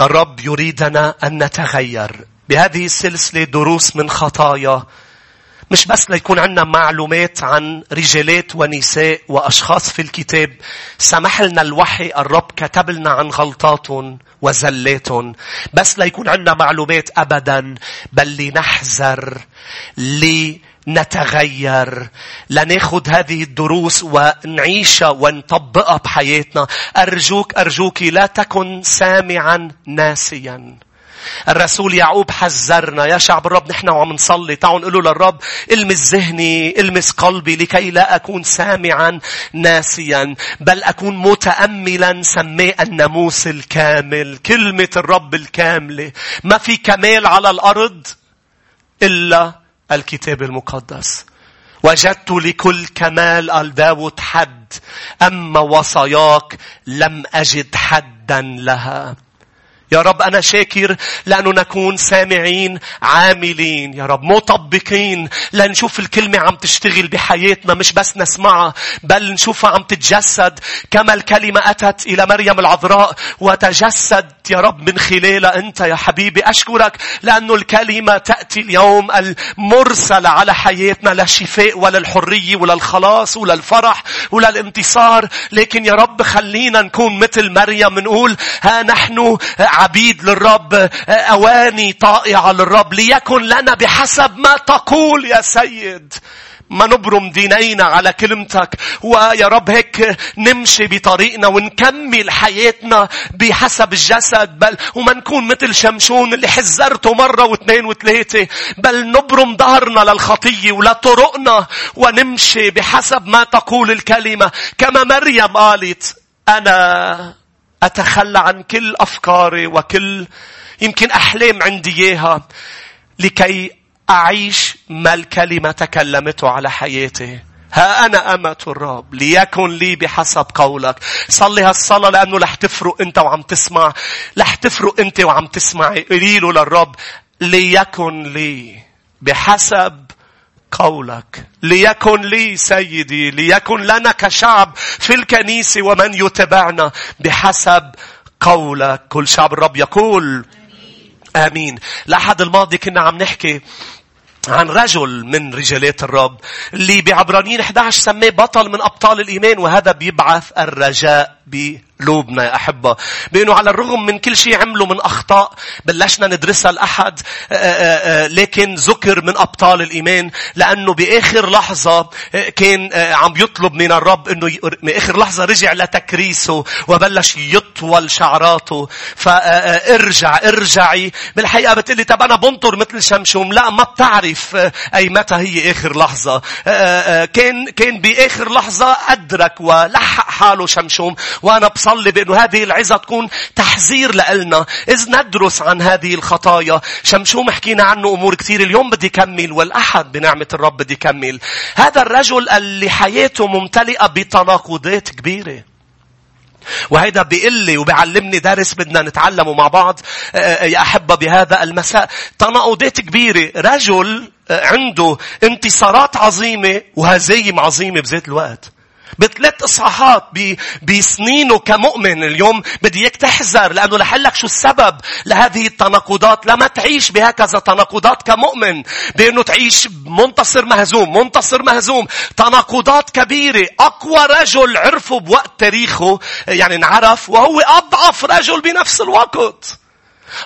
الرب يريدنا أن نتغير. بهذه السلسلة دروس من خطايا. مش بس ليكون عندنا معلومات عن رجالات ونساء وأشخاص في الكتاب. سمح لنا الوحي الرب كتب لنا عن غلطاتهم وزلاتهم بس ليكون عندنا معلومات أبدا. بل لنحذر لنتغير لناخد هذه الدروس ونعيشها ونطبقها بحياتنا. أرجوك أرجوك لا تكن سامعا ناسيا. الرسول يعقوب حذرنا. يا شعب الرب نحن وعم نصلي. تعالوا نقول للرب المس ذهني المس قلبي لكي لا أكون سامعا ناسيا بل أكون متأملا سميه الناموس الكامل كلمة الرب الكاملة. ما في كمال على الأرض إلا الكتاب المقدس. وجدت لكل كمال قال داود حد أما وصاياك لم أجد حدا لها. يا رب أنا شاكر لأنه نكون سامعين عاملين. يا رب مطبقين. لنشوف الكلمة عم تشتغل بحياتنا مش بس نسمعها بل نشوفها عم تتجسد. كما الكلمة أتت إلى مريم العذراء وتجسد يا رب من خلالها أنت يا حبيبي. أشكرك لأنه الكلمة تأتي اليوم المرسلة على حياتنا للشفاء وللحرية وللخلاص وللفرح وللانتصار لكن يا رب خلينا نكون مثل مريم نقول ها نحن عبيد للرب أواني طائعة للرب ليكن لنا بحسب ما تقول يا سيد. ما نبرم دينينا على كلمتك. ويا رب هيك نمشي بطريقنا ونكمل حياتنا بحسب الجسد. بل وما نكون مثل شمشون اللي حذرته مرة واثنين وثلاثة. بل نبرم ظهرنا للخطية ولطرقنا ونمشي بحسب ما تقول الكلمة. كما مريم قالت أنا أتخلى عن كل أفكاري وكل يمكن أحلام عندي إياها لكي أعيش ما الكلمة تكلمته على حياتي. ها أنا أمة الرب ليكن لي بحسب قولك. صلي هالصلاة لأنه رح تفرق أنت وعم تسمع. رح تفرق أنت وعم تسمعي. قليله للرب ليكن لي بحسب قولك. ليكن لي سيدي ليكن لنا كشعب في الكنيسة ومن يتبعنا بحسب قولك. كل شعب الرب يقول آمين. الأحد الماضي كنا عم نحكي عن رجل من رجالات الرب اللي بعبرانيين 11 سماه بطل من أبطال الإيمان وهذا بيبعث الرجاء. بقلوبنا يا أحبة. بأنه على الرغم من كل شيء عمله من أخطاء بلشنا ندرسها الأحد لكن ذكر من أبطال الإيمان لأنه بآخر لحظة كان عم يطلب من الرب أنه بآخر لحظة رجع لتكريسه وبلش يطول شعراته. فارجع ارجعي. بالحقيقة بتقلي طب أنا بنطر مثل شمشوم. لا ما بتعرف أي متى هي آخر لحظة. كان كان بآخر لحظة أدرك ولحق حاله شمشوم وأنا بصلي بأنه هذه العظة تكون تحذير لنا إذ ندرس عن هذه الخطايا. شمشوم حكينا عنه أمور كثير. اليوم بدي كمل والأحد بنعمة الرب بدي كمل. هذا الرجل اللي حياته ممتلئة بتناقضات كبيرة. وهيدا بيقول لي وبيعلمني درس بدنا نتعلمه مع بعض. يا أحبة بهذا المساء. تناقضات كبيرة. رجل عنده انتصارات عظيمة وهزايم عظيمة بذات الوقت. بثلاث إصحاحات بسنينه كمؤمن اليوم بدي إياك تحذر لأنه لحلك شو السبب لهذه التناقضات. لما تعيش بهكذا تناقضات كمؤمن بأنه تعيش منتصر مهزوم منتصر مهزوم. تناقضات كبيرة. أقوى رجل عرفه بوقت تاريخه يعني انعرف وهو أضعف رجل بنفس الوقت.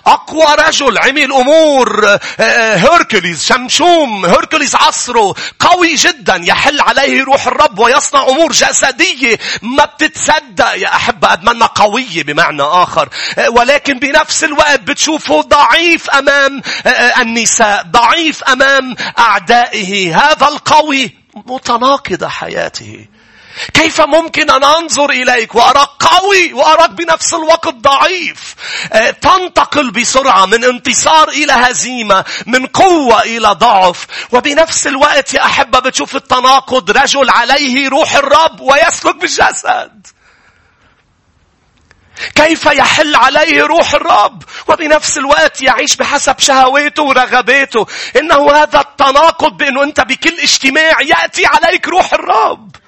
أقوى رجل عمل أمور آه، آه، هيركوليز شمشوم هيركوليز عصره قوي جدا يحل عليه روح الرب ويصنع أمور جسدية ما بتتصدق. يا أحبة أتمنى قوية بمعنى آخر. آه، ولكن بنفس الوقت بتشوفه ضعيف أمام النساء ضعيف أمام أعدائه. هذا القوي متناقض حياته. كيف ممكن أن أنظر إليك وأراك قوي وأراك بنفس الوقت ضعيف؟ آه، تنتقل بسرعة من انتصار إلى هزيمة من قوة إلى ضعف. وبنفس الوقت يا أحبة بتشوف التناقض رجل عليه روح الرب ويسلك بالجسد. كيف يحل عليه روح الرب؟ وبنفس الوقت يعيش بحسب شهواته ورغباته. إنه هذا التناقض بأنه أنت بكل اجتماع يأتي عليك روح الرب.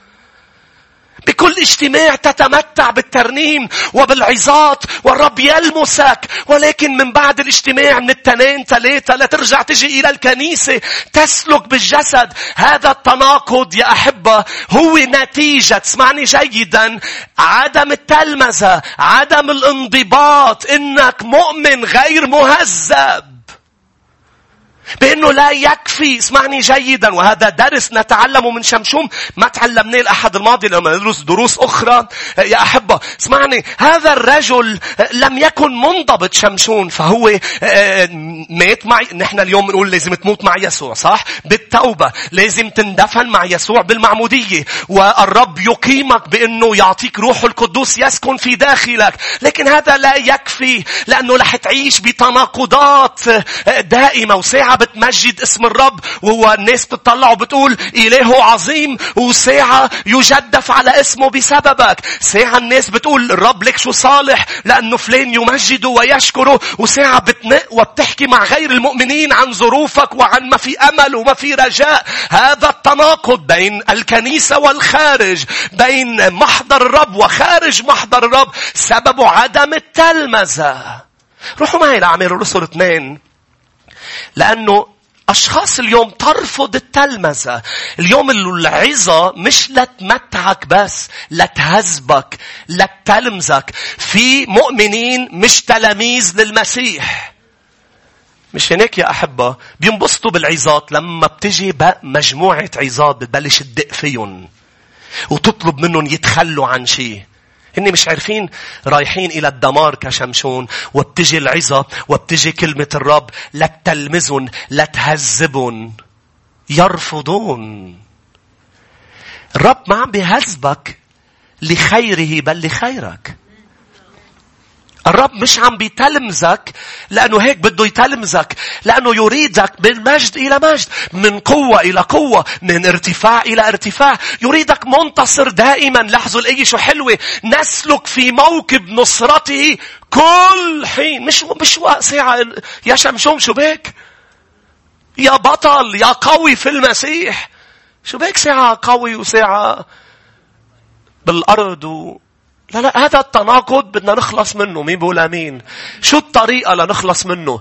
بكل اجتماع تتمتع بالترنيم وبالعظات والرب يلمسك. ولكن من بعد الاجتماع من التنين ثلاثة لترجع تجي إلى الكنيسة تسلك بالجسد. هذا التناقض يا أحبة هو نتيجة اسمعني جيدا عدم التلمذة عدم الانضباط. إنك مؤمن غير مهذب. بأنه لا يكفي اسمعني جيدا وهذا درس نتعلمه من شمشوم. ما تعلمناه الأحد الماضي لما ندرس دروس أخرى. يا أحبة اسمعني هذا الرجل لم يكن منضبط شمشون فهو آه، مات معي. نحن اليوم نقول لازم تموت مع يسوع صح؟ بالتوبة لازم تندفن مع يسوع بالمعمودية. والرب يقيمك بأنه يعطيك روح القدوس يسكن في داخلك. لكن هذا لا يكفي لأنه رح تعيش بتناقضات دائمة وساعة بتمجد اسم الرب وهو الناس بتطلع وبتقول إله عظيم وساعة يجدف على اسمه بسببك. ساعة الناس بتقول الرب لك شو صالح لأنه فلان يمجده ويشكره وساعة بتنق وبتحكي مع غير المؤمنين عن ظروفك وعن ما في أمل وما في رجاء. هذا التناقض بين الكنيسة والخارج بين محضر الرب وخارج محضر الرب سببه عدم التلمذة. روحوا معي لأعمال الرسل اثنين. لأنه أشخاص اليوم ترفض التلمذة. اليوم العظة مش لتمتعك بس. لتهذبك. لتلمذك. في مؤمنين مش تلاميذ للمسيح. مش هناك يا أحبة بينبسطوا بالعظات لما بتجي مجموعة عظات بتبلش تدق فيهم. وتطلب منهم يتخلوا عن شيء. هني مش عارفين رايحين إلى الدمار كشمشون وبتجي العظة وبتجي كلمة الرب لا تلمزن لا يرفضون. الرب ما عم بيهذبك لخيره بل لخيرك. الرب مش عم بيتلمذك لأنه هيك بده يتلمذك. لأنه يريدك من مجد إلى مجد. من قوة إلى قوة. من ارتفاع إلى ارتفاع. يريدك منتصر دائما. لاحظوا الآية شو حلوة. نسلك في موكب نصرته كل حين. مش مش ساعة يا شمشوم شو بك؟ يا بطل يا قوي في المسيح. شو بك ساعة قوي وساعة بالأرض. لا لا هذا التناقض بدنا نخلص منه مين بقول آمين؟ شو الطريقة لنخلص منه؟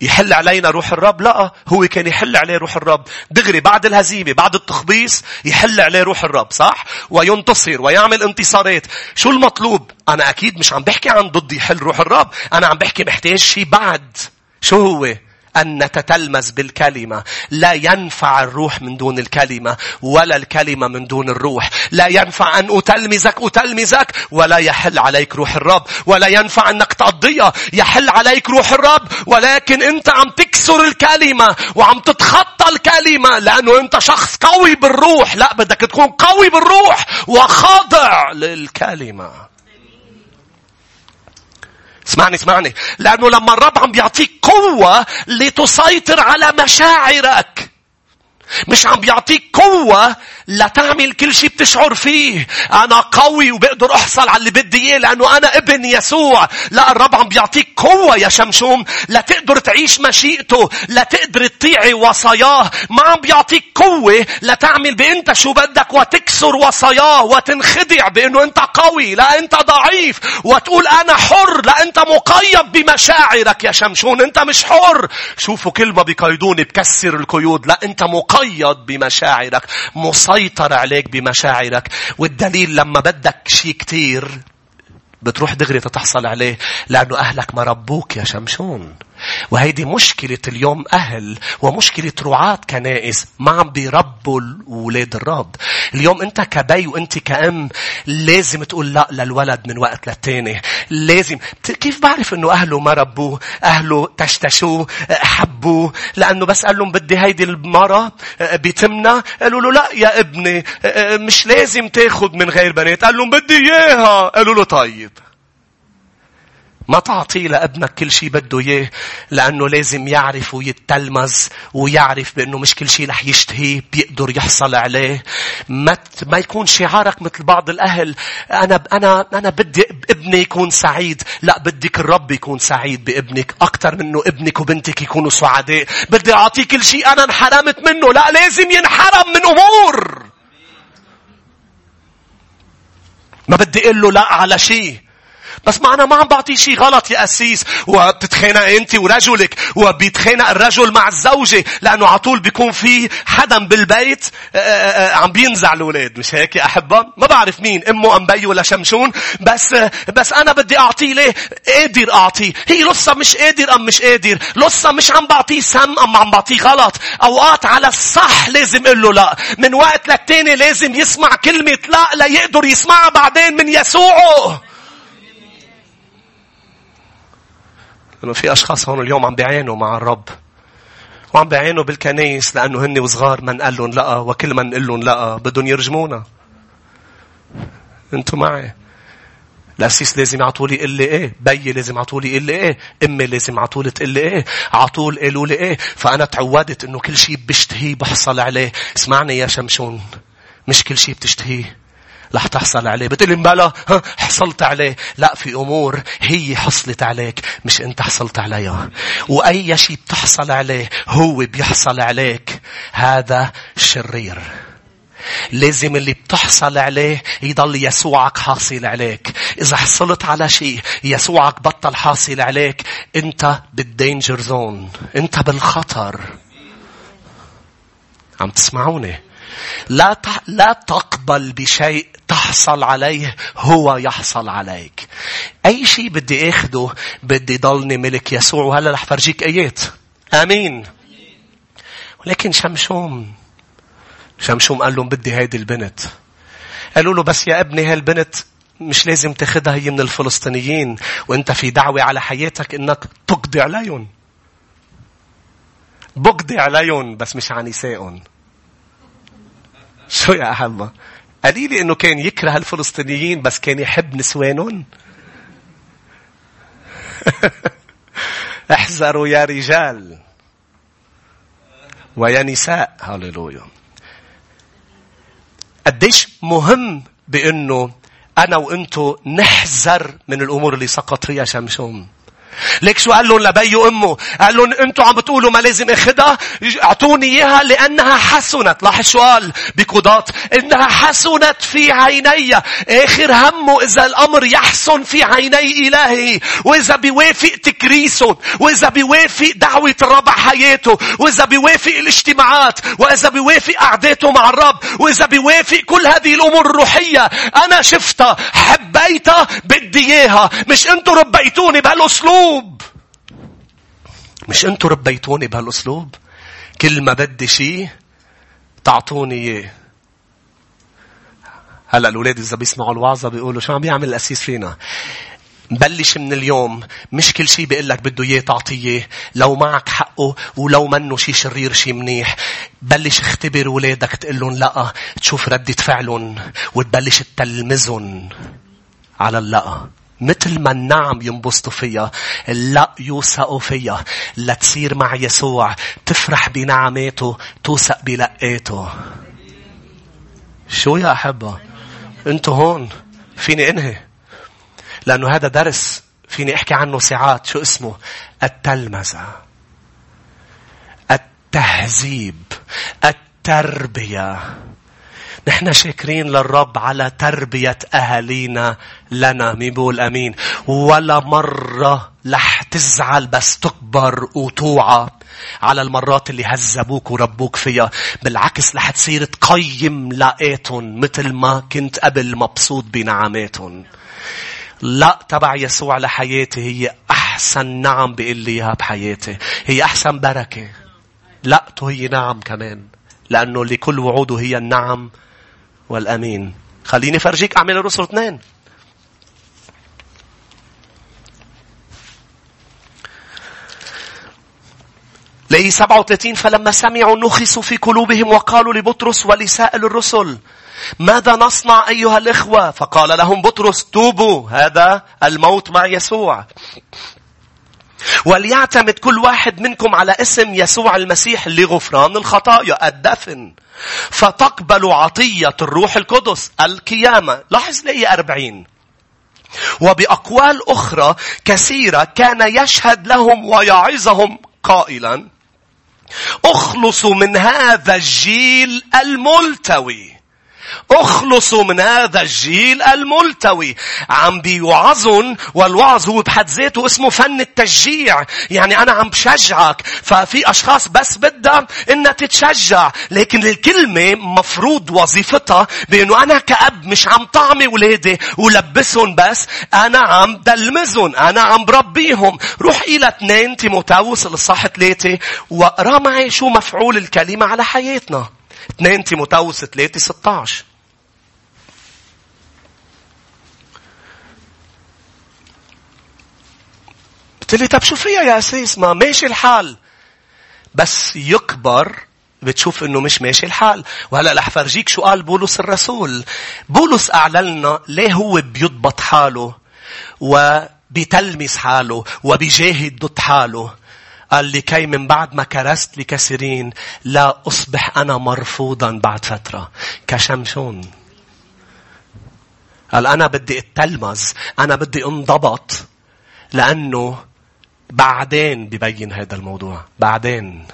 يحل علينا روح الرب؟ لا هو كان يحل عليه روح الرب. دغري بعد الهزيمة بعد التخبيص يحل عليه روح الرب صح؟ وينتصر ويعمل انتصارات. شو المطلوب؟ أنا أكيد مش عم بحكي عن ضد يحل روح الرب أنا عم بحكي محتاج شيء بعد. شو هو؟ أن نتتلمذ بالكلمة. لا ينفع الروح من دون الكلمة ولا الكلمة من دون الروح. لا ينفع أن أتلمذك أتلمذك ولا يحل عليك روح الرب. ولا ينفع أنك تقضيها يحل عليك روح الرب ولكن أنت عم تكسر الكلمة وعم تتخطى الكلمة لأنه أنت شخص قوي بالروح. لا بدك تكون قوي بالروح وخاضع للكلمة. اسمعني اسمعني. لأنه لما الرب عم بيعطيك قوة لتسيطر على مشاعرك مش عم بيعطيك قوة لتعمل كل شيء بتشعر فيه. أنا قوي وبقدر أحصل على اللي بدي إياه لأنه أنا ابن يسوع. لا الرب عم بيعطيك قوة يا شمشوم لتقدر تعيش مشيئته. لتقدر تطيعي وصاياه. ما عم بيعطيك قوة لتعمل بأنت شو بدك وتكسر وصاياه وتنخدع بأنه أنت قوي. لا أنت ضعيف. وتقول أنا حر. لا أنت مقيد بمشاعرك يا شمشون. أنت مش حر. شوفوا كلمة بقيدوني بكسر القيود. لا أنت مقيد بمشاعرك. مصير مسيطر عليك بمشاعرك. والدليل لما بدك شيء كتير بتروح دغري تتحصل عليه. لأنه أهلك ما ربوك يا شمشون. وهيدي مشكلة اليوم أهل ومشكلة رعاة كنائس ما عم بيربوا ولاد الرب. اليوم أنت كبي وأنت كأم لازم تقول لا للولد من وقت للتاني. لازم. كيف بعرف أنه أهله ما ربوه؟ أهله تشتشوه؟ حبوه؟ لأنه بس قال لهم بدي هيدي المرة بيتمنا. قالوا له لا يا ابني مش لازم تاخد من غير بنات. قال لهم بدي إياها. قالوا له طيب. ما تعطي لابنك كل شيء بده اياه لأنه لازم يعرف ويتلمذ ويعرف بأنه مش كل شيء رح يشتهيه بيقدر يحصل عليه. ما ما يكون شعارك مثل بعض الأهل أنا أنا أنا بدي ابني يكون سعيد. لا بدك الرب يكون سعيد بابنك أكثر منه ابنك وبنتك يكونوا سعداء. بدي أعطيه كل شيء أنا انحرمت منه. لا لازم ينحرم من أمور. ما بدي أقول له لا على شيء. بس ما أنا ما عم بعطيه شيء غلط يا أسيس. وبتتخانق أنت ورجلك وبيتخانق الرجل مع الزوجة لأنه على طول بيكون في حدا بالبيت. آه، آه، آه، عم بينزع الأولاد مش هيك يا أحبة؟ ما بعرف مين أمه أم بي ولا شمشون. بس بس أنا بدي أعطيه ليه؟ قادر أعطيه. هي لسه مش قادر أم مش قادر؟ لسه مش عم بعطيه سم أم عم بعطيه غلط؟ أوقات على الصح لازم أقول له لا. من وقت للتاني لازم يسمع كلمة لا ليقدر يسمعها بعدين من يسوعه. إنه في أشخاص هون اليوم عم بيعانوا مع الرب. وعم بيعانوا بالكنايس لأنه هن وصغار ما نقول لهم لأ وكل ما نقول لهم لأ بدهم يرجمونا. أنتوا معي. الأسيس لازم يعطوا لي قل إيه بيي لازم يعطوا لي قل إيه أمي لازم يعطوا لي تقول إيه عطول قالوا لي إيه فأنا تعودت إنه كل شيء بشتهيه بحصل عليه اسمعني يا شمشون مش كل شيء بتشتهيه رح تحصل عليه بتقول بلا ها حصلت عليه لا في أمور هي حصلت عليك مش أنت حصلت عليها وأي شيء بتحصل عليه هو بيحصل عليك هذا شرير لازم اللي بتحصل عليه يضل يسوعك حاصل عليك. إذا حصلت على شيء يسوعك بطل حاصل عليك أنت بالدينجر زون. أنت بالخطر. عم تسمعوني؟ لا لا تقبل بشيء تحصل عليه هو يحصل عليك. أي شيء بدي أخده بدي ضلني ملك يسوع وهلا رح فرجيك آيات. آمين. ولكن شمشوم شمشوم قال لهم بدي هيدي البنت. قالوا له بس يا ابني هالبنت مش لازم تاخدها هي من الفلسطينيين وانت في دعوة على حياتك إنك تقضي عليهم. بقضي عليهم بس مش على نسائهم. شو يا أحبة؟ قليلي إنه كان يكره الفلسطينيين بس كان يحب نسوانهم. احذروا يا رجال. ويا نساء. هاليلويا قديش مهم بإنه أنا وأنتو نحذر من الأمور اللي سقط فيها شمشون ليك شو قال لهم لبي وأمه؟ قال لهم أنتوا عم بتقولوا ما لازم اخدها أعطوني إياها لأنها حسنت. لاحظ شو قال بقضاة. إنها حسنت في عيني. آخر همه إذا الأمر يحسن في عيني إلهي. وإذا بيوافق تكريسهم وإذا بيوافق دعوة الرب حياته. وإذا بيوافق الاجتماعات. وإذا بيوافق قعداته مع الرب. وإذا بيوافق كل هذه الأمور الروحية. أنا شفتها حبيتها بدي إياها. مش أنتوا ربيتوني بهالأسلوب. بهالأسلوب. مش أنتوا ربيتوني بهالأسلوب؟ كل ما بدي شيء تعطوني إياه. هلا الأولاد إذا بيسمعوا الوعظة بيقولوا شو عم بيعمل الأسيس فينا؟ بلش من اليوم. مش كل شيء بيقول لك بده إياه تعطيه لو معك حقه ولو منه شيء شرير شيء منيح. بلش اختبر ولادك تقول لهم لأ تشوف ردة فعلهم وتبلش تلمزهم على اللقا مثل ما النعم ينبسطوا فيها لا يوثقوا فيها لتصير مع يسوع. تفرح بنعماته توثق بلقاته شو يا أحبة؟ أنتوا هون؟ فيني إنهي؟ لأنه هذا درس فيني أحكي عنه ساعات. شو اسمه؟ التلمذة. التهذيب. التربية. نحن شاكرين للرب على تربية أهالينا لنا. مين بيقول أمين؟ ولا مرة لح تزعل بس تكبر وتوعى على المرات اللي هذبوك وربوك فيها. بالعكس رح تصير تقيم لقيتهم مثل ما كنت قبل مبسوط بنعماتهم. لا تبع يسوع لحياتي هي أحسن نعم بيقول لي إياها بحياتي. هي أحسن بركة. لا هي نعم كمان لأنه لكل وعوده هي النعم والأمين. خليني فرجيك أعمال الرسل اثنين. لي 37 فلما سمعوا نخسوا في قلوبهم وقالوا لبطرس ولسائل الرسل ماذا نصنع أيها الإخوة؟ فقال لهم بطرس توبوا هذا الموت مع يسوع. وليعتمد كل واحد منكم على اسم يسوع المسيح لغفران الخطايا الدفن. فتقبل عطية الروح القدس القيامة. لاحظ لي أربعين. وبأقوال أخرى كثيرة كان يشهد لهم ويعظهم قائلا اخلصوا من هذا الجيل الملتوي. اخلصوا من هذا الجيل الملتوي. عم بيوعظن والوعظ هو بحد ذاته اسمه فن التشجيع. يعني أنا عم بشجعك. ففي أشخاص بس بدها إنها تتشجع. لكن الكلمة مفروض وظيفتها بأنه أنا كأب مش عم طعمي ولادي ولبسهم بس. أنا عم دلمزهم. أنا عم بربيهم. روح إلى اثنين تيموتاوس الصح ثلاثة واقرا معي شو مفعول الكلمة على حياتنا. 2 تيموتاوس 3 16 قلت لي طب شو فيها يا أسيس؟ ما ماشي الحال. بس يكبر بتشوف إنه مش ماشي الحال. وهلأ رح فرجيك شو قال بولس الرسول. بولس اعلن ليه هو بيضبط حاله وبيتلمس حاله وبيجاهد ضد حاله. قال لكي من بعد ما كرست لكثيرين لا أصبح أنا مرفوضا بعد فترة. كشمشون. قال أنا بدي أتلمز أنا بدي انضبط لأنه بعدين ببين هذا الموضوع. بعدين.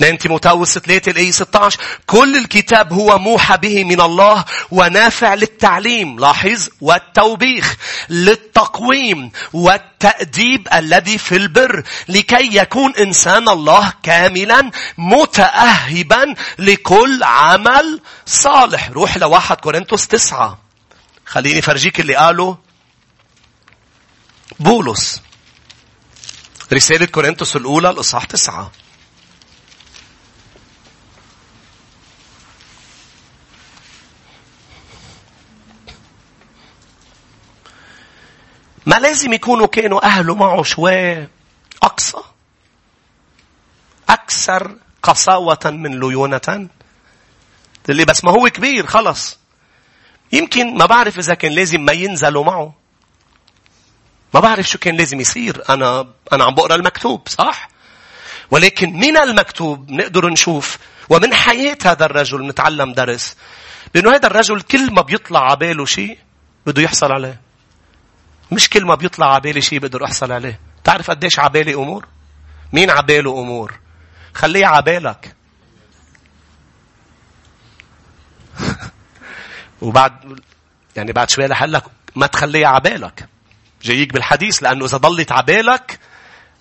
2 تيموتاوس 3 الآية 16 كل الكتاب هو موحى به من الله ونافع للتعليم. لاحظ؟ والتوبيخ للتقويم والتأديب الذي في البر لكي يكون إنسان الله كاملا متأهبا لكل عمل صالح. روح لواحد كورنثوس تسعة. خليني فرجيك اللي قاله بولس. رسالة كورنثوس الأولى الإصحاح تسعة. ما لازم يكونوا كانوا أهله معه شوي. أقصى. أكثر قساوة من ليونة. اللي بس ما هو كبير خلص. يمكن ما بعرف إذا كان لازم ما ينزلوا معه. ما بعرف شو كان لازم يصير. أنا أنا عم بقرأ المكتوب صح؟ ولكن من المكتوب نقدر نشوف ومن حياة هذا الرجل نتعلم درس لأنه هذا الرجل كل ما بيطلع عباله شيء بده يحصل عليه. مش كل ما بيطلع عبالي شيء بقدر أحصل عليه. تعرف قديش عبالي أمور؟ مين عباله أمور؟ خليه عبالك. وبعد يعني بعد شوي رح لك ما تخليها عبالك. جايك بالحديث لأنه إذا ضلت عبالك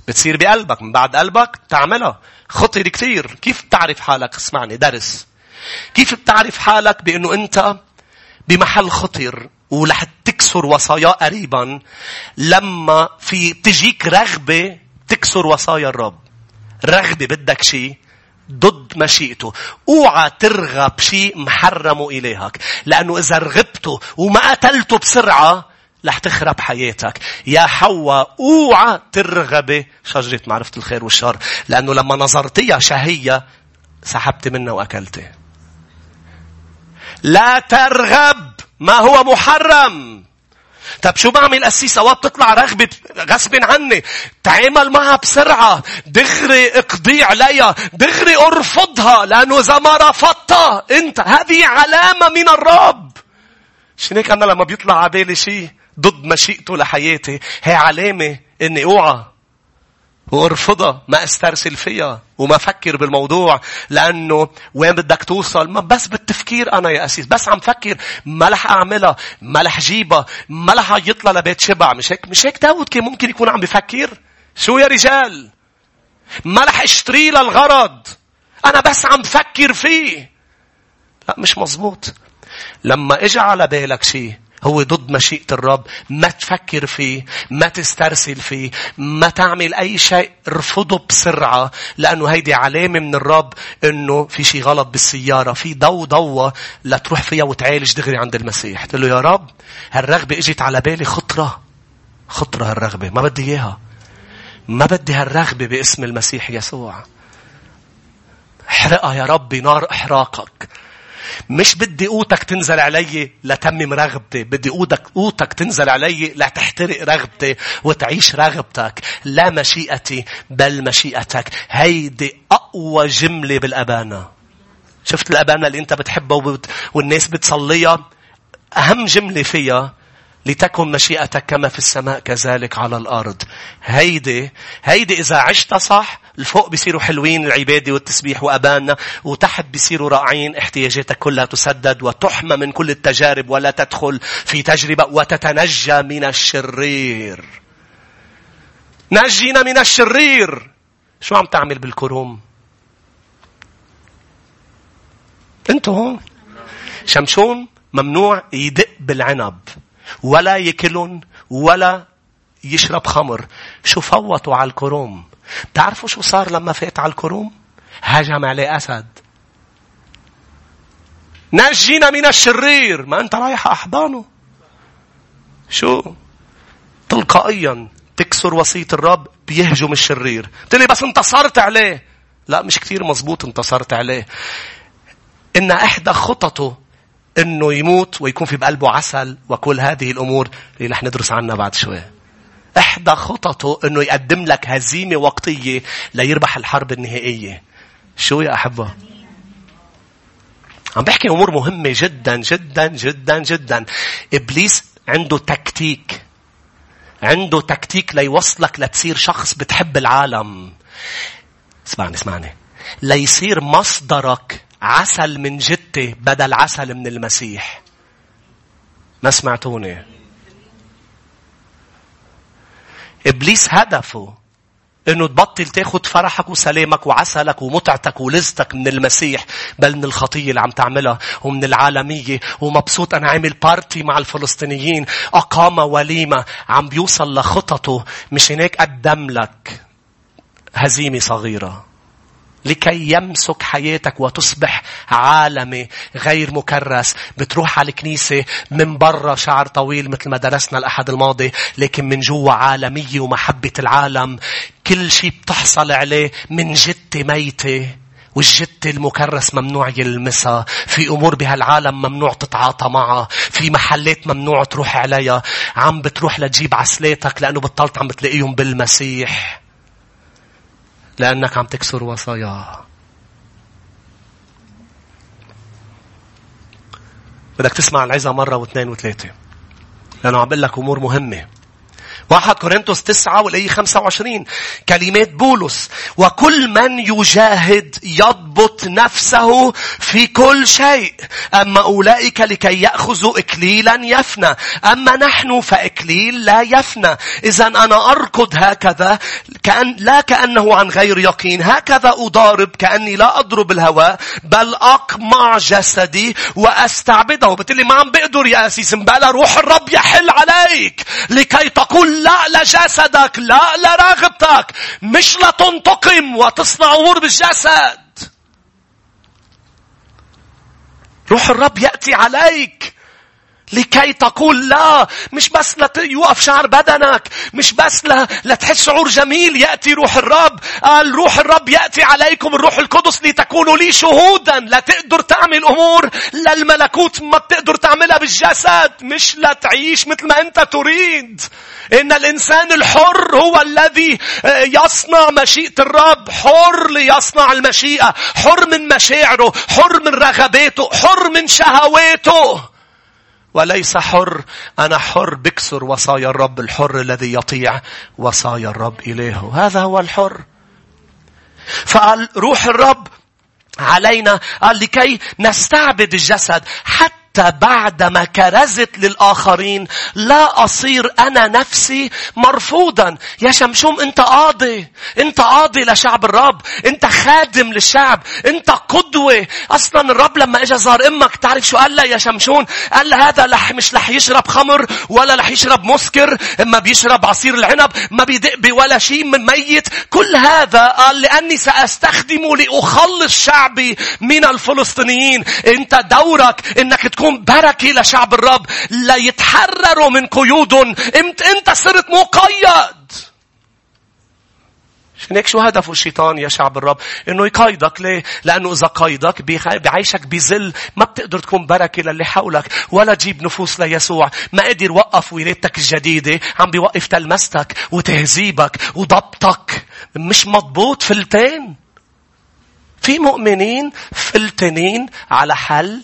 بتصير بقلبك من بعد قلبك تعملها خطر كثير كيف بتعرف حالك اسمعني درس كيف بتعرف حالك بأنه أنت بمحل خطر ورح تكسر وصاياه قريبا لما في تجيك رغبة تكسر وصايا الرب. رغبة بدك شيء ضد مشيئته. أوعى ترغب شيء محرم إلهك. لأنه إذا رغبته وما قتلته بسرعة رح تخرب حياتك. يا حواء أوعى ترغبي شجرة معرفة الخير والشر. لأنه لما نظرتيها شهية سحبت منها وأكلتها. لا ترغب ما هو محرم. طب شو بعمل أسيس أوقات تطلع رغبة غصب عني. تعامل معها بسرعة. دغري اقضي عليها. دغري أرفضها. لأنه إذا ما رفضتها أنت هذه علامة من الرب. عشان هيك أنا لما بيطلع على بالي شيء ضد مشيئته لحياتي هي علامة إني أوعى وارفضها ما استرسل فيها وما أفكر بالموضوع لأنه وين بدك توصل؟ ما بس بالتفكير أنا يا أسيس بس عم فكر ما رح أعملها ما رح جيبها ما رح يطلع لبيت شبع. مش هيك مش هيك داود كان ممكن يكون عم بفكر؟ شو يا رجال؟ ما رح اشتري للغرض أنا بس عم فكر فيه. لا مش مزبوط لما اجى على بالك شيء هو ضد مشيئة الرب. ما تفكر فيه ما تسترسل فيه ما تعمل أي شيء. ارفضه بسرعة لأنه هيدي علامة من الرب أنه في شيء غلط بالسيارة. في ضو ضوة لتروح فيها وتعالج دغري عند المسيح. تقول له يا رب هالرغبة إجت على بالي خطرة. خطرة هالرغبة. ما بدي إياها. ما بدي هالرغبة باسم المسيح يسوع. احرقها يا رب بنار إحراقك. مش بدي قوتك تنزل علي لتمم رغبتي. بدي قوتك, قوتك تنزل علي لتحترق رغبتي وتعيش رغبتك. لا مشيئتي بل مشيئتك. هيدي أقوى جملة بالأبانة. شفت الأبانة اللي أنت بتحبها والناس بتصليها؟ أهم جملة فيها لتكن مشيئتك كما في السماء كذلك على الأرض. هيدي, هيدي إذا عشت صح, الفوق بيصيروا حلوين العبادة والتسبيح وأبانا, وتحت بيصيروا رائعين احتياجاتك كلها تسدد وتحمى من كل التجارب ولا تدخل في تجربة وتتنجى من الشرير. نجينا من الشرير. شو عم تعمل بالكروم؟ أنتوا هون. شمشون ممنوع يدق بالعنب. ولا يكلن ولا يشرب خمر. شو فوتوا على الكروم. تعرفوا شو صار لما فات على الكروم؟ هجم عليه أسد. نجينا من الشرير. ما أنت رايح أحضانه. شو؟ تلقائيا تكسر وصية الرب بيهجم الشرير. تقول بس انتصرت عليه. لا مش كثير مزبوط انتصرت عليه. إن إحدى خططه إنه يموت ويكون في بقلبه عسل وكل هذه الأمور اللي رح ندرس عنها بعد شوي. إحدى خططه إنه يقدم لك هزيمة وقتية ليربح الحرب النهائية. شو يا أحبة؟ عم بحكي أمور مهمة جدا جدا جدا جدا. إبليس عنده تكتيك. عنده تكتيك ليوصلك لتصير شخص بتحب العالم. اسمعني اسمعني. ليصير مصدرك عسل من جتة بدل عسل من المسيح. ما سمعتوني. إبليس هدفه إنه تبطل تاخد فرحك وسلامك وعسلك ومتعتك ولذتك من المسيح بل من الخطية اللي عم تعملها ومن العالمية. ومبسوط أنا عامل بارتي مع الفلسطينيين. أقام وليمة عم بيوصل لخططه. مش هناك قدم لك هزيمة صغيرة. لكي يمسك حياتك وتصبح عالمي غير مكرس بتروح على الكنيسة من برا شعر طويل مثل ما درسنا الأحد الماضي لكن من جوا عالمية ومحبة العالم كل شيء بتحصل عليه من جتة ميتة والجت المكرس ممنوع يلمسها. في أمور بهالعالم ممنوع تتعاطى معها. في محلات ممنوع تروح عليها. عم بتروح لتجيب عسلاتك لأنه بطلت عم بتلاقيهم بالمسيح. لأنك عم تكسر وصاياه. بدك تسمع العظة مرة واثنين وثلاثة. لأنه عم بقول لك أمور مهمة. واحد كورنثوس تسعة والآية خمسة وعشرين كلمات بولس وكل من يجاهد يضبط نفسه في كل شيء. أما أولئك لكي يأخذوا إكليلا يفنى. أما نحن فإكليل لا يفنى. إذا أنا أركض هكذا كأن لا كأنه عن غير يقين. هكذا أضارب كأني لا أضرب الهواء بل أقمع جسدي وأستعبده. بتقول ما عم بقدر يا أسيس بلا روح الرب يحل عليك. لكي تقول لا لجسدك لا لرغبتك. مش لتنتقم وتصنع أمور بالجسد روح الرب يأتي عليك. لكي تقول لا مش بس ليوقف شعر بدنك مش بس لتحس شعور جميل يأتي روح الرب. قال روح الرب يأتي عليكم الروح القدس لتكونوا لي شهودا. لا تقدر تعمل أمور للملكوت ما بتقدر تعملها بالجسد. مش لتعيش مثل ما أنت تريد. إن الإنسان الحر هو الذي آه، يصنع مشيئة الرب. حر ليصنع المشيئة. حر من مشاعره. حر من رغباته. حر من شهواته. وليس حر. أنا حر بكسر وصايا الرب الحر الذي يطيع وصايا الرب إليه. هذا هو الحر. فقال روح الرب علينا. قال لكي نستعبد الجسد حتى حتى بعدما كرزت للآخرين لا أصير أنا نفسي مرفوضا. يا شمشوم أنت قاضي. أنت قاضي لشعب الرب. أنت خادم للشعب. أنت قدوة. أصلا الرب لما إجا زار أمك تعرف شو قال لها يا شمشون؟ قال هذا لح مش رح يشرب خمر ولا رح يشرب مسكر. إما بيشرب عصير العنب. ما بيدق بولا شيء من ميت. كل هذا قال لأني سأستخدمه لأخلص شعبي من الفلسطينيين. أنت دورك أنك تكون تكون بركة لشعب الرب. ليتحرروا من قيودهم انت إنت صرت مقيد. عشان هيك شو هدفه الشيطان يا شعب الرب؟ إنه يقيدك. ليه؟ لأنه إذا قيدك بيعيشك بذل. ما بتقدر تكون بركه للي حولك. ولا تجيب نفوس ليسوع، ما قدر يوقف ولادتك الجديدة، عم بيوقف تلمستك وتهذيبك وضبطك، مش مضبوط فلتين. في مؤمنين فلتنين على حل.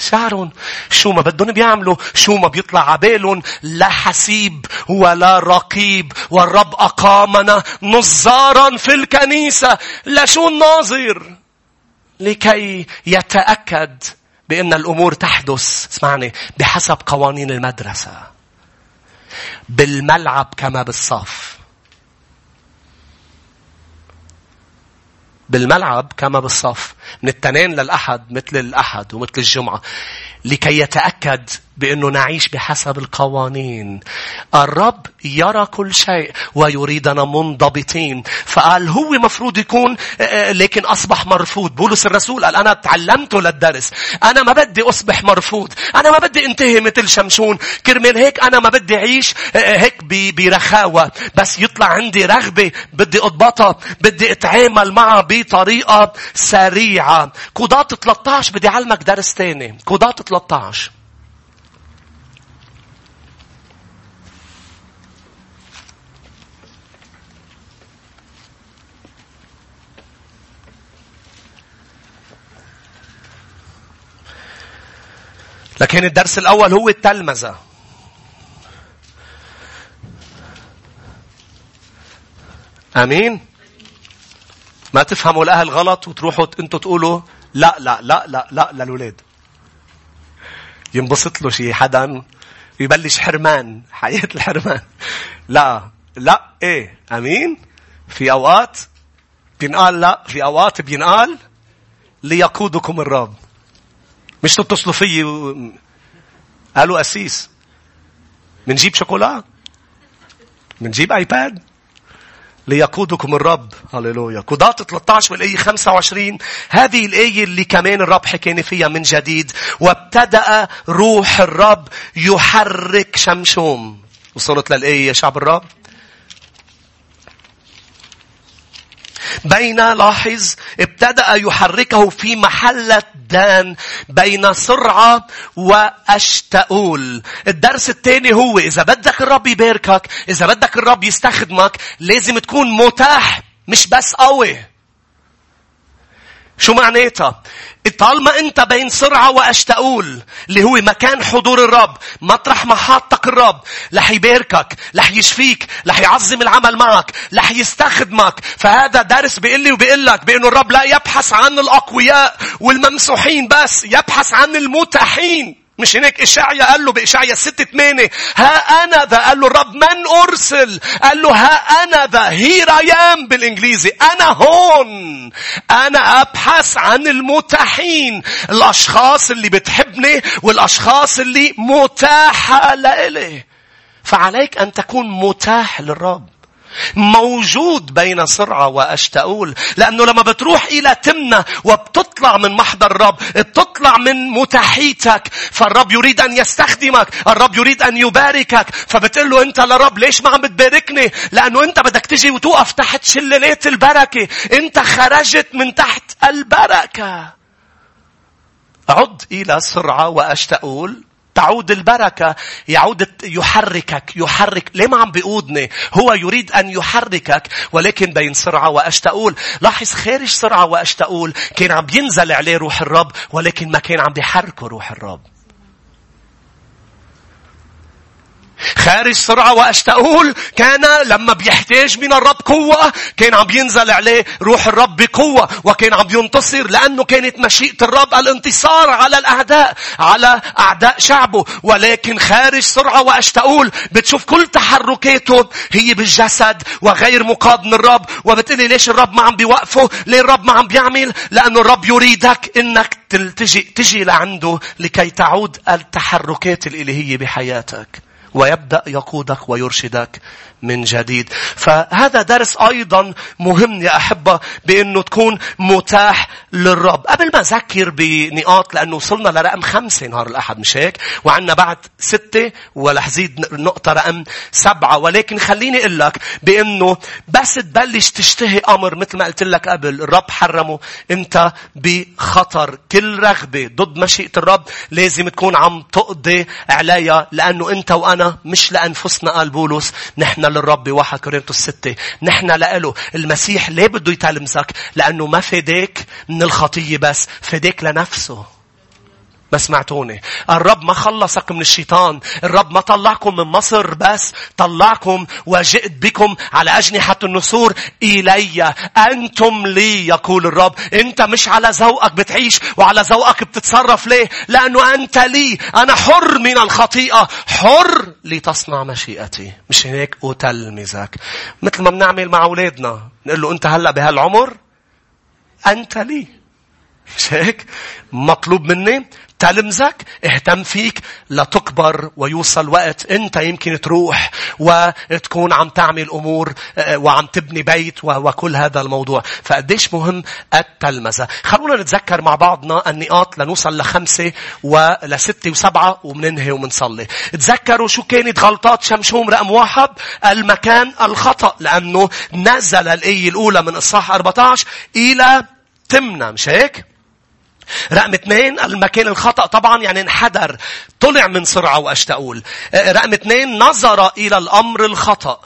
شعرهم شو ما بدهم بيعملوا شو ما بيطلع عبالهم لا حسيب ولا رقيب والرب أقامنا نظارا في الكنيسة. لشو الناظر؟ لكي يتأكد بأن الأمور تحدث اسمعني بحسب قوانين المدرسة. بالملعب كما بالصف. بالملعب كما بالصف. من التنين للأحد مثل الأحد ومثل الجمعة لكي يتأكد بأنه نعيش بحسب القوانين. الرب يرى كل شيء ويريدنا منضبطين. فقال هو مفروض يكون آه، آه، لكن أصبح مرفوض. بولس الرسول قال أنا تعلمته للدرس. أنا ما بدي أصبح مرفوض. أنا ما بدي انتهي مثل شمشون. كرمال هيك أنا ما بدي أعيش آه، هيك برخاوة. بس يطلع عندي رغبة بدي أضبطها. بدي أتعامل معها بطريقة سريعة. قضاة 13 بدي أعلمك درس تاني. قضاة 13. لكن الدرس الأول هو التلمذة. أمين؟ ما تفهموا الأهل غلط وتروحوا أنتوا تقولوا لا لا لا لا لا للولاد. ينبسط له شيء حدا يبلش حرمان حياة الحرمان لا لا إيه آمين في أوقات بينقال لا في أوقات بينقال ليقودكم الرب مش تتصلوا فيي و... قالوا أسيس. منجيب شوكولا؟ منجيب آيباد؟ ليقودكم الرب. هللويا. قضاة 13 والآية 25 هذه الآية اللي كمان الرب حكيني فيها من جديد. وابتدأ روح الرب يحرك شمشوم. وصلت للآية يا شعب الرب؟ بين لاحظ ابتدأ يحركه في محلة دان بين سرعة وأشتؤول. الدرس الثاني هو إذا بدك الرب يباركك إذا بدك الرب يستخدمك لازم تكون متاح مش بس قوي. شو معناتها؟ طالما انت بين سرعة واشتؤول اللي هو مكان حضور الرب مطرح ما حاطك الرب رح يباركك رح يشفيك رح يعظم العمل معك رح يستخدمك فهذا درس بيقول لي وبيقول لك بأنه الرب لا يبحث عن الأقوياء والممسوحين بس يبحث عن المتاحين مش هناك إشعيا قال له بإشعيا ستة ثمانية ها أنا ذا؟ قال له الرب من أرسل؟ قال له ها أنا ذا؟ Here I am بالإنجليزي أنا هون. أنا أبحث عن المتاحين. الأشخاص اللي بتحبني والأشخاص اللي متاحة لإلي. فعليك أن تكون متاح للرب. موجود بين سرعة وأشتؤول لأنه لما بتروح إلى تمنى وبتطلع من محضر الرب بتطلع من متاحيتك فالرب يريد أن يستخدمك الرب يريد أن يباركك. فبتقول له أنت لرب ليش ما عم بتباركني؟ لأنه أنت بدك تجي وتوقف تحت شلالات البركة. أنت خرجت من تحت البركة. عد إلى سرعة وأشتؤول تعود البركة يعود يحركك يحرك ليه ما عم بيقودني؟ هو يريد أن يحركك ولكن بين سرعة وأشتؤول لاحظ خارج سرعة وأشتؤول كان عم ينزل عليه روح الرب ولكن ما كان عم بيحركه روح الرب. خارج سرعة وأشتؤول كان لما بيحتاج من الرب قوة كان عم ينزل عليه روح الرب بقوة وكان عم ينتصر لأنه كانت مشيئة الرب الانتصار على الأعداء على أعداء شعبه. ولكن خارج سرعة وأشتؤول بتشوف كل تحركاته هي بالجسد وغير مقاد من الرب. وبتقولي ليش الرب ما عم بيوقفه؟ ليه الرب ما عم بيعمل؟ لأنه الرب يريدك إنك تجي, تجي لعنده لكي تعود التحركات الإلهية بحياتك. ويبدأ يقودك ويرشدك من جديد. فهذا درس أيضا مهم يا أحبة بأنه تكون متاح للرب. قبل ما أذكر بنقاط لأنه وصلنا لرقم خمسة نهار الأحد مش هيك؟ وعندنا بعد ستة ورح زيد نقطة رقم سبعة. ولكن خليني أقول لك بأنه بس تبلش تشتهي أمر مثل ما قلت لك قبل الرب حرمه أنت بخطر. كل رغبة ضد مشيئة الرب لازم تكون عم تقضي عليها لأنه أنت وأنا مش لأنفسنا قال بولس نحن للرب واحد كورنثوس ستة. نحن لأله المسيح ليه بده يتلمسك لأنه ما فداك من الخطية بس فداك لنفسه. ما سمعتوني. الرب ما خلصك من الشيطان. الرب ما طلعكم من مصر بس طلعكم وجئت بكم على أجنحة النسور إلي. أنتم لي يقول الرب. أنت مش على ذوقك بتعيش وعلى ذوقك بتتصرف ليه؟ لأنه أنت لي. أنا حر من الخطيئة. حر لتصنع مشيئتي. مش هيك؟ أتلمذك. مثل ما بنعمل مع أولادنا. نقول له أنت هلأ بهالعمر؟ أنت لي. مش هيك؟ مطلوب مني؟ تلمزك اهتم فيك لتكبر ويوصل وقت انت يمكن تروح وتكون عم تعمل امور آه، وعم تبني بيت وكل هذا الموضوع. فقديش مهم التلمذة خلونا نتذكر مع بعضنا النقاط لنوصل لخمسة ولستة وسبعة ومننهي ومنصلي. تذكروا شو كانت غلطات شمشوم رقم واحد؟ المكان الخطأ لأنه نزل الآية الأولى من إصحاح 14 إلى تمنى مش هيك؟ رقم اثنين المكان الخطأ طبعا يعني انحدر طلع من سرعة وأشتأول رقم اثنين نظر إلى الأمر الخطأ.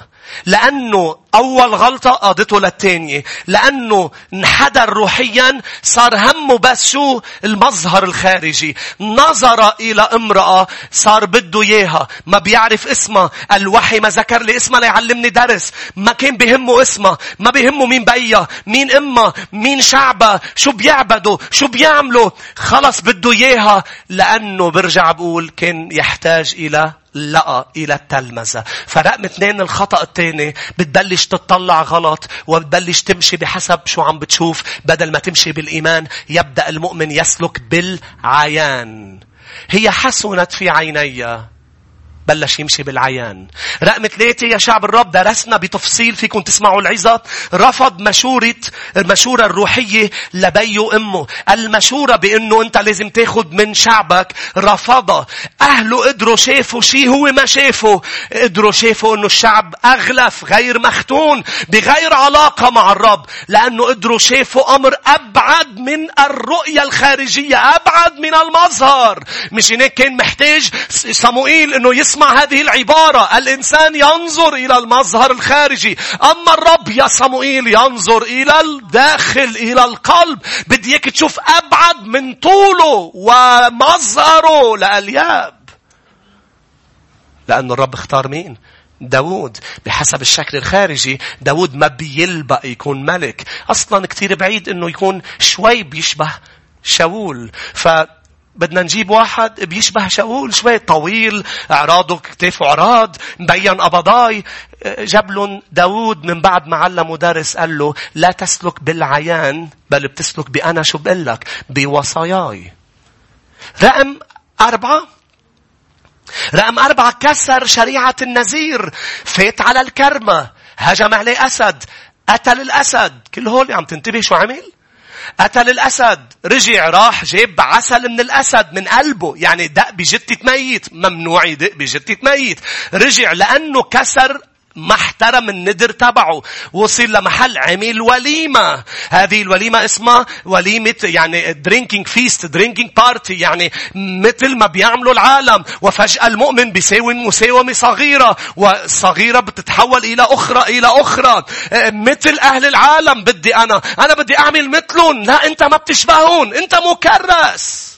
لأنه أول غلطة قادته للتانية. لأنه انحدر روحيا صار همه بس شو المظهر الخارجي. نظر إلى امرأة صار بده إياها. ما بيعرف اسمها. الوحي ما ذكر لي اسمها ليعلمني درس. ما كان بهمه اسمها. ما بهمه مين بيها. مين أمها. مين شعبها. شو بيعبدوا. شو بيعملوا. خلص بده إياها. لأنه برجع بقول كان يحتاج إلى لقى إلى التلمذة. فرقم اثنين الخطأ الثاني بتبلش تطلع غلط وبتبلش تمشي بحسب شو عم بتشوف بدل ما تمشي بالإيمان يبدأ المؤمن يسلك بالعيان. هي حسنت في عيني بلش يمشي بالعيان. رقم ثلاثة يا شعب الرب درسنا بتفصيل فيكم تسمعوا العظة. رفض مشورة المشورة الروحية لبي وأمه. المشورة بأنه أنت لازم تاخد من شعبك رفضها. أهله قدروا شافوا شيء هو ما شافه. قدروا شافوا أنه الشعب أغلف غير مختون بغير علاقة مع الرب. لأنه قدروا شافوا أمر أبعد من الرؤية الخارجية. أبعد من المظهر. مش هناك كان محتاج صموئيل أنه يسمع اسمع هذه العبارة. الإنسان ينظر إلى المظهر الخارجي. أما الرب يا صموئيل ينظر إلى الداخل إلى القلب. بدي إياك تشوف أبعد من طوله ومظهره لألياب. لأن الرب اختار مين؟ داود بحسب الشكل الخارجي داود ما بيلبق يكون ملك. أصلا كتير بعيد أنه يكون شوي بيشبه شاول. ف بدنا نجيب واحد بيشبه شاول شوي طويل أعراضه كتافه عراض مبين قبضاي جاب لهم داود من بعد ما علمه درس قال له لا تسلك بالعيان بل بتسلك بأنا شو بقول لك؟ بوصاياي. رقم أربعة. رقم أربعة كسر شريعة النذير. فات على الكرمة. هجم عليه أسد. قتل الأسد. كل هول عم تنتبه شو عمل؟ قتل الأسد. رجع راح جاب عسل من الأسد من قلبه. يعني دق بجتة ميت. ممنوع يدق بجتة ميت. رجع لأنه كسر ما احترم الندر تبعه. وصل لمحل عمل وليمة. هذه الوليمة اسمها وليمة يعني drinking feast drinking party يعني مثل ما بيعملوا العالم. وفجأة المؤمن بيساوي مساومة صغيرة. والصغيرة بتتحول إلى أخرى إلى أخرى. مثل أهل العالم بدي أنا. أنا بدي أعمل مثلهم. لا أنت ما بتشبهون أنت مكرس.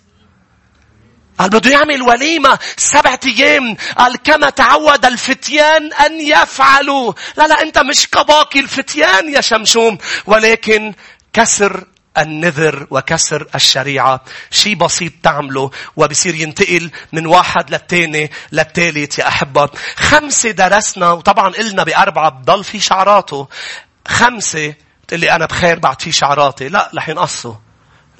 قال بده يعمل وليمة سبعة أيام. قال كما تعود الفتيان أن يفعلوا. لا لا أنت مش كباقي الفتيان يا شمشوم. ولكن كسر النذر وكسر الشريعة شيء بسيط تعمله وبصير ينتقل من واحد للتاني للتالت يا أحبة خمسة درسنا وطبعا قلنا بأربعة بضل في شعراته خمسة تقول أنا بخير بعد في شعراتي لا رح ينقصوا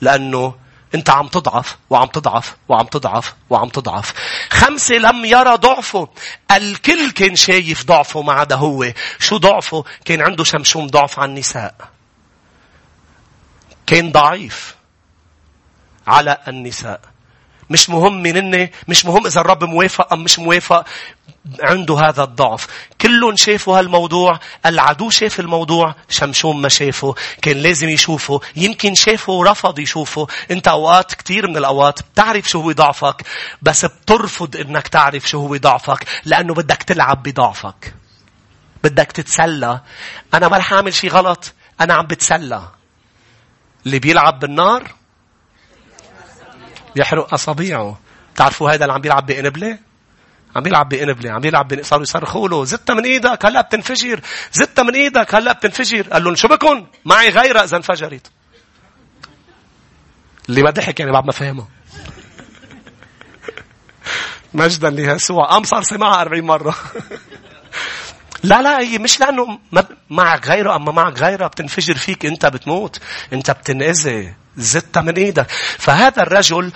لأنه انت عم تضعف وعم تضعف وعم تضعف وعم تضعف. خمسة لم يرى ضعفه. الكل كان شايف ضعفه ما عدا هو. شو ضعفه؟ كان عنده شمشوم ضعف على النساء. كان ضعيف على النساء. مش مهم منني مش مهم إذا الرب موافق أم مش موافق عنده هذا الضعف. كلهم شافوا هالموضوع العدو شاف الموضوع شمشوم ما شافه كان لازم يشوفه يمكن شافه ورفض يشوفه. أنت أوقات كثير من الأوقات بتعرف شو هو ضعفك بس بترفض إنك تعرف شو هو ضعفك لأنه بدك تلعب بضعفك. بدك تتسلى. أنا ما رح أعمل شيء غلط أنا عم بتسلى. اللي بيلعب بالنار يحرق أصابيعه تعرفوا هذا اللي عم بيلعب بقنبلة؟ عم بيلعب بقنبلة عم بيلعب بن... صاروا يصرخوا له زتها من إيدك هلا بتنفجر زتها من إيدك هلا بتنفجر. قال لهم شو بكون معي غيرها إذا انفجرت. اللي ما ضحك يعني بعد ما فهمه. مجدا ليسوع قام صار سمعها 40 مرة. لا لا هي مش لأنه معك غيره أما معك غيره بتنفجر فيك أنت بتموت أنت بتنأذي. زتها من إيدك. فهذا الرجل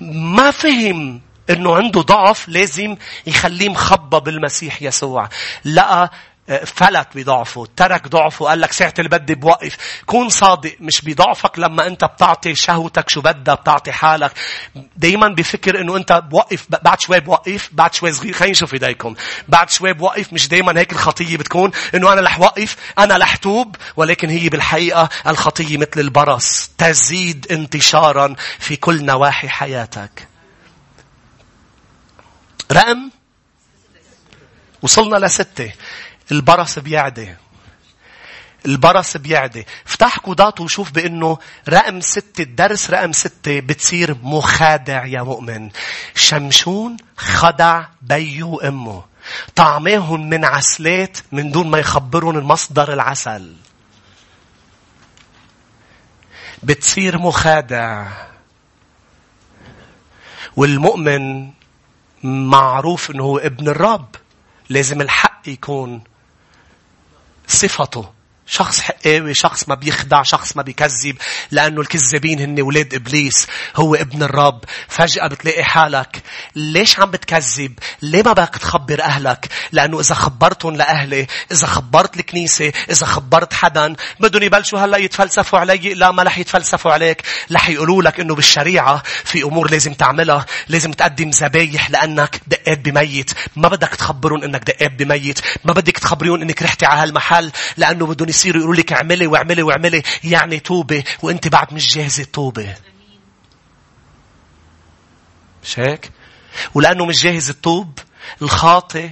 ما فهم إنه عنده ضعف لازم يخليه مخبى بالمسيح يسوع. لقى فلت بضعفه ترك ضعفه قال لك ساعة اللي بدي بوقف. كون صادق مش بضعفك لما انت بتعطي شهوتك شو بدها بتعطي حالك. دايما بفكر إنه انت بوقف بعد شوي بوقف بعد شوي صغير. خلينا نشوف إيديكم. بعد شوي بوقف مش دايما هيك الخطية بتكون إنه أنا رح وقف أنا رح توب ولكن هي بالحقيقة الخطية مثل البرص. تزيد انتشارا في كل نواحي حياتك. رقم؟ وصلنا لستة. البرص بيعدي. البرص بيعدي. افتح كودات وشوف بأنه رقم ستة الدرس رقم ستة بتصير مخادع يا مؤمن. شمشون خدع بيه وامه طعميهم من عسلات من دون ما يخبرون المصدر العسل. بتصير مخادع. والمؤمن معروف إنه هو ابن الرب. لازم الحق يكون sıfatı. شخص حقاوي شخص ما بيخدع شخص ما بيكذب لأنه الكذابين هن ولاد إبليس هو ابن الرب. فجأة بتلاقي حالك. ليش عم بتكذب؟ ليه ما بدك تخبر أهلك؟ لأنه إذا خبرتهم لأهلي إذا خبرت الكنيسة إذا خبرت حدا بدهم يبلشوا هلأ يتفلسفوا علي. لا ما رح يتفلسفوا عليك. رح يقولوا لك إنه بالشريعة في أمور لازم تعملها لازم تقدم ذبايح لأنك دقات بميت. ما بدك تخبرهم إنك دقات بميت. ما بدك تخبريهم إنك رحتي على هالمحل لأنه بدهم يصيروا يقولوا لك اعملي واعملي واعملي يعني توبة وانت بعد مش جاهزة توبة. مش هيك؟ ولأنه مش جاهز التوب الخاطئ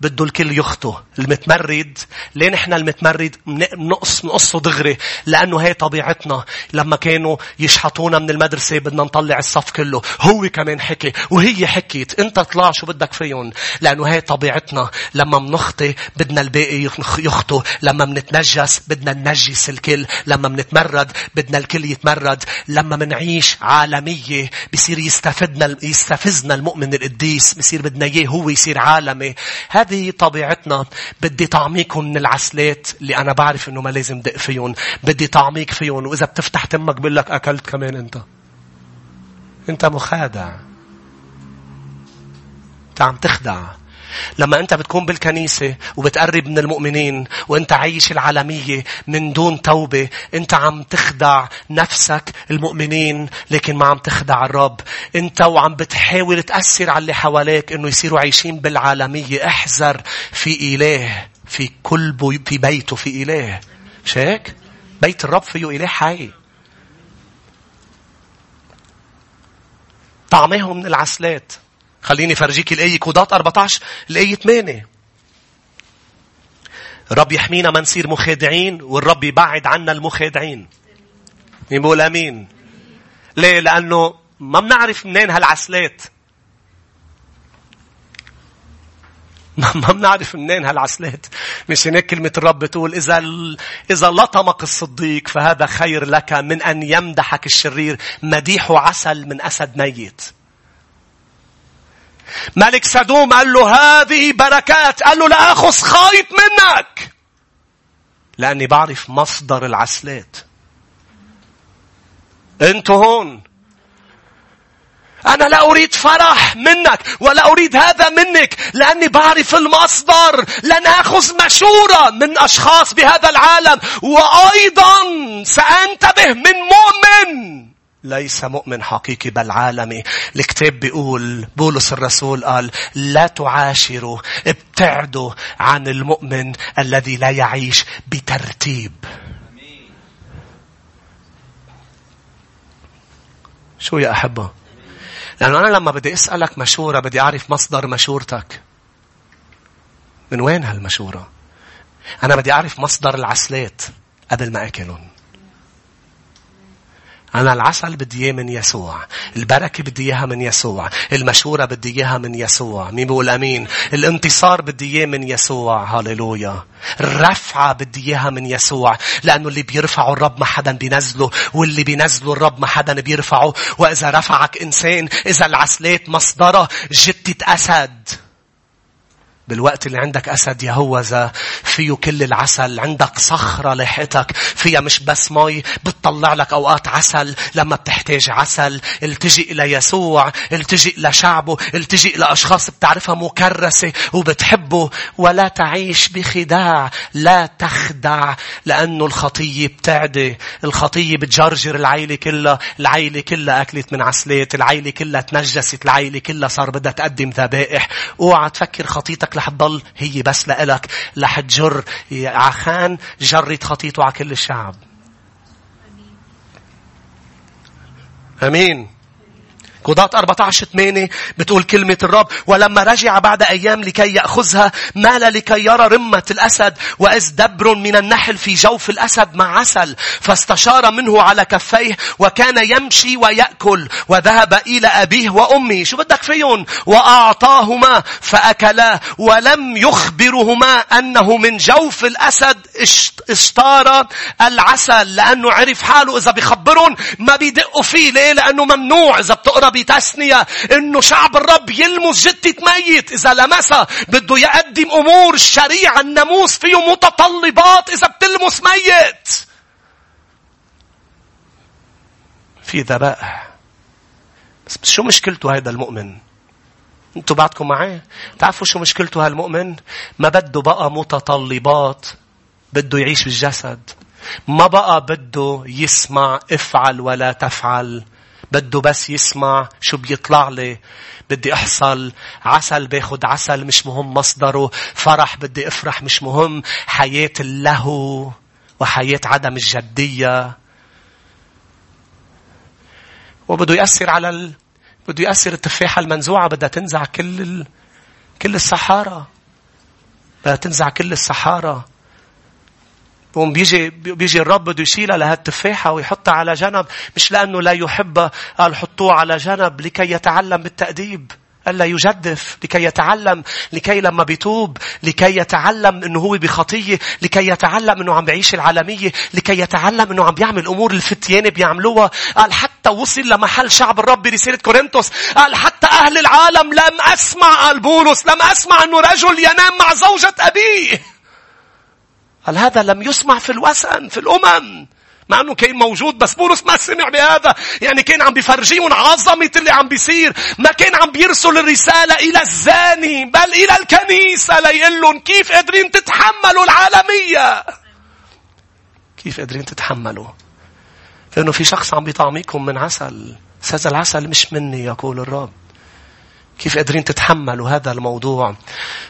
بده الكل يخطو. المتمرد ليه نحن المتمرد نقص نقصه دغري؟ لأنه هي طبيعتنا. لما كانوا يشحطونا من المدرسة بدنا نطلع الصف كله. هو كمان حكي وهي حكيت. انت طلع شو بدك فيهم. لأنه هي طبيعتنا. لما منخطي بدنا الباقي يخطو. لما منتنجس بدنا ننجس الكل. لما منتمرد بدنا الكل يتمرد. لما منعيش عالمية بصير يستفدنا يستفزنا المؤمن القديس. بصير بدنا إياه هو يصير عالمي. هذا هذه طبيعتنا بدي طعميكم من العسلات اللي أنا بعرف إنه ما لازم دق فيهم. بدي طعميك فيهم. وإذا بتفتح تمك بقول لك أكلت كمان أنت. أنت مخادع. أنت عم تخدع. لما أنت بتكون بالكنيسة وبتقرب من المؤمنين وأنت عايش العالمية من دون توبة أنت عم تخدع نفسك المؤمنين لكن ما عم تخدع الرب. أنت وعم بتحاول تأثر على اللي حواليك أنه يصيروا عايشين بالعالمية. احذر في إله في كل في بيته في إله. مش هيك؟ بيت الرب فيه إله حي. طعمهم من العسلات. خليني فرجيك الآية كودات 14 الآية 8 الرب يحمينا ما نصير مخادعين والرب يبعد عنا المخادعين. مين بقول آمين؟ ليه؟ لأنه ما بنعرف منين هالعسلات. ما بنعرف منين هالعسلات. مش هناك كلمة الرب بتقول إذا إذا لطمك الصديق فهذا خير لك من أن يمدحك الشرير. مديحه عسل من أسد ميت. ملك سدوم قال له هذه بركات. قال له لا أخذ خايط منك. لأني بعرف مصدر العسلات. أنتوا هون. أنا لا أريد فرح منك ولا أريد هذا منك لأني بعرف المصدر. لن أخذ مشورة من أشخاص بهذا العالم. وأيضا سأنتبه من مؤمن. ليس مؤمن حقيقي بل عالمي. الكتاب بيقول بولس الرسول قال لا تعاشروا ابتعدوا عن المؤمن الذي لا يعيش بترتيب. شو يا أحبة؟ لأنه أنا لما بدي أسألك مشورة بدي أعرف مصدر مشورتك. من وين هالمشورة؟ أنا بدي أعرف مصدر العسلات قبل ما أكلهم. أنا العسل بدي إياه من يسوع. البركة بدي إياها من يسوع. المشورة بدي إياها من يسوع. مين بيقول أمين؟ الانتصار بدي إياه من يسوع. هاليلويا. الرفعة بدي إياها من يسوع. لأنه اللي بيرفعه الرب ما حدا بينزله. واللي بينزله الرب ما حدا بيرفعه. وإذا رفعك إنسان، إذا العسلات مصدرها جتة أسد. بالوقت اللي عندك أسد يهوذا فيه كل العسل عندك صخرة لاحقتك فيها مش بس مي بتطلع لك أوقات عسل لما بتحتاج عسل. التجئ إلى يسوع التجئ لشعبه التجئ لأشخاص بتعرفها مكرسة وبتحبه. ولا تعيش بخداع لا تخدع لأنه الخطية بتعدي. الخطية بتجرجر العيلة كلها العيلة كلها أكلت من عسلات العيلة كلها تنجست العيلة كلها صار بدها تقدم ذبائح. أوعى تفكر خطيتك رح تضل هي بس لإلك. رح تجر عخان جرت خطيته على كل الشعب. أمين. قضاة 14 8 بتقول كلمة الرب ولما رجع بعد أيام لكي يأخذها مال لكي يرى رمة الأسد وإذ دبر من النحل في جوف الأسد مع عسل فاستشار منه على كفيه وكان يمشي ويأكل وذهب إلى أبيه وأمه شو بدك فيهم وأعطاهما فأكلا ولم يخبرهما أنه من جوف الأسد اشتار العسل لأنه عرف حاله إذا بيخبرهم ما بيدقوا فيه ليه؟ لأنه ممنوع إذا بتسنية إنه شعب الرب يلمس جتة ميت. إذا لمسها بده يقدم أمور الشريعة. الناموس فيه متطلبات إذا بتلمس ميت. في ذبائح بس شو مشكلته هذا المؤمن؟ أنتوا بعدكم معي؟ تعرفوا شو مشكلته هالمؤمن؟ ما بده بقى متطلبات بده يعيش بالجسد. ما بقى بده يسمع افعل ولا تفعل. بده بس يسمع شو بيطلع لي. بدي أحصل عسل باخد عسل مش مهم مصدره. فرح بدي أفرح مش مهم حياة اللهو وحياة عدم الجدية. وبده يأثر على ال... بده يأثر التفاحة المنزوعة. بدها تنزع كل ال... كل الصحارى. بدها تنزع كل الصحارى. بقوم بيجي بيجي الرب بده يشيلها لهالتفاحة ويحطها على جنب مش لأنه لا يحبها قال حطوه على جنب لكي يتعلم بالتأديب ألا يجدف لكي يتعلم لكي لما بيتوب لكي يتعلم إنه هو بخطية لكي يتعلم إنه عم بيعيش العالمية لكي يتعلم إنه عم بيعمل أمور الفتيان بيعملوها. قال حتى وصل لمحل شعب الرب برسالة كورنثوس. قال حتى أهل العالم لم أسمع قال بولس لم أسمع إنه رجل ينام مع زوجة أبيه. قال هذا لم يسمع في الوثن في الأمم؟ مع أنه كان موجود بس بولس ما سمع بهذا. يعني كان عم بيفرجيهم عظمة اللي عم بيصير. ما كان عم بيرسل الرسالة إلى الزاني بل إلى الكنيسة ليقول لهم كيف قادرين تتحملوا العالمية؟ كيف قادرين تتحملوا؟ لأنه في شخص عم بيطعميكم من عسل. هذا العسل مش مني يقول الرب. كيف قادرين تتحملوا هذا الموضوع.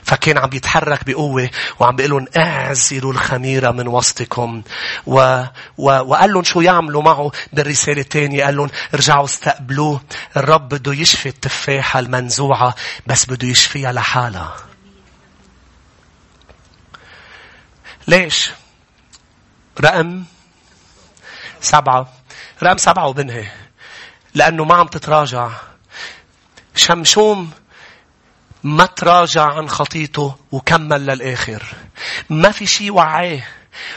فكان عم يتحرك بقوة وعم بيقول لهم اعزلوا الخميرة من وسطكم. و... و... وقال لهم شو يعملوا معه بالرسالة الثانية قال لهم ارجعوا استقبلوه. الرب بده يشفي التفاحة المنزوعة بس بده يشفيها لحالها. ليش؟ رقم سبعة. رقم سبعة وبنهي. لأنه ما عم تتراجع. شمشوم ما تراجع عن خطيته وكمل للآخر. ما في شيء وعاه.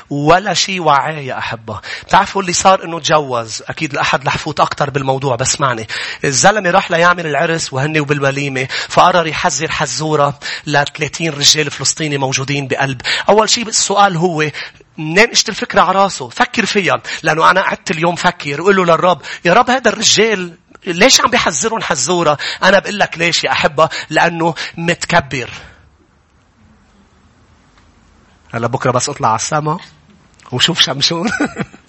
ولا شيء وعاه يا أحبة. تعرفوا اللي صار إنه تجوز. أكيد الأحد رح فوت أكتر بالموضوع بس معني. الزلمة راح ليعمل العرس وهن وبالوليمة فقرر يحذر حزورة ل 30 رجال فلسطيني موجودين بقلب. أول شيء السؤال هو منين إجت الفكرة على راسه؟ فكر فيها. لأنه أنا قعدت اليوم فكر وقول له للرب يا رب هذا الرجال ليش عم بيحذرون حزورة؟ أنا بقول لك ليش يا أحبة؟ لأنه متكبر. هلا بكرة بس أطلع على السما وشوف شمشون.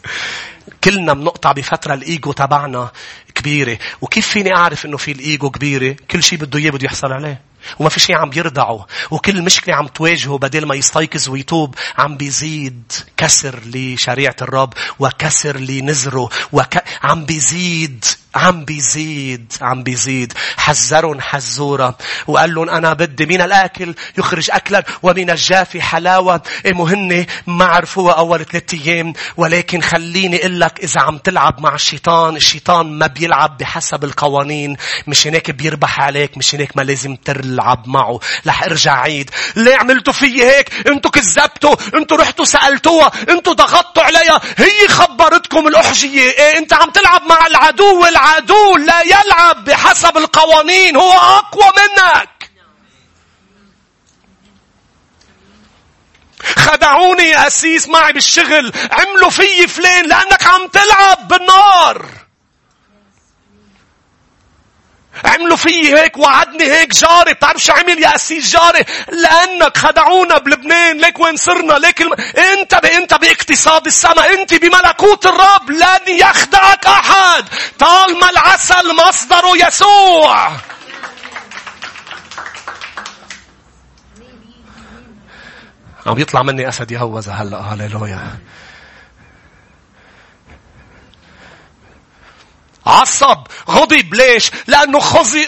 كلنا بنقطع بفترة الإيجو تبعنا كبيرة. وكيف فيني أعرف إنه في الإيجو كبيرة؟ كل شيء بده إياه بده يحصل عليه. وما في شيء عم بيرضعه. وكل مشكلة عم تواجهه بدل ما يستيقظ ويتوب عم بيزيد كسر لشريعة الرب وكسر لنزره وك... عم بيزيد عم بيزيد عم بيزيد. حذرهم حزورة وقال لهم أنا بدي من الأكل يخرج أكلا ومن الجافي حلاوة. إيه مهنة؟ ما عرفوها أول ثلاثة أيام. ولكن خليني أقول لك إذا عم تلعب مع الشيطان الشيطان ما بيلعب بحسب القوانين. مش هناك بيربح عليك مش هناك ما لازم تلعب معه. رح ارجع عيد. ليه عملتوا في هيك؟ أنتوا كذبتوا أنتوا رحتوا سألتوها أنتوا ضغطتوا عليها. هي خبرتكم الأحجية. إيه انت عم تلعب مع العدو العدو لا يلعب بحسب القوانين هو أقوى منك. خدعوني يا أسيس معي بالشغل عملوا في فلان لأنك عم تلعب بالنار. عملوا فيي هيك وعدني هيك جاري بتعرف شو عمل يا أسيس جاري؟ لأنك خدعونا بلبنان ليك وين صرنا؟ ليك الم... أنت ب... أنت باقتصاد السماء أنت بملكوت الرب لن يخدعك أحد. طالما العسل مصدره يسوع. عم يطلع مني أسد يهوذا هلأ هللويا. عصب غضب. ليش؟ لأنه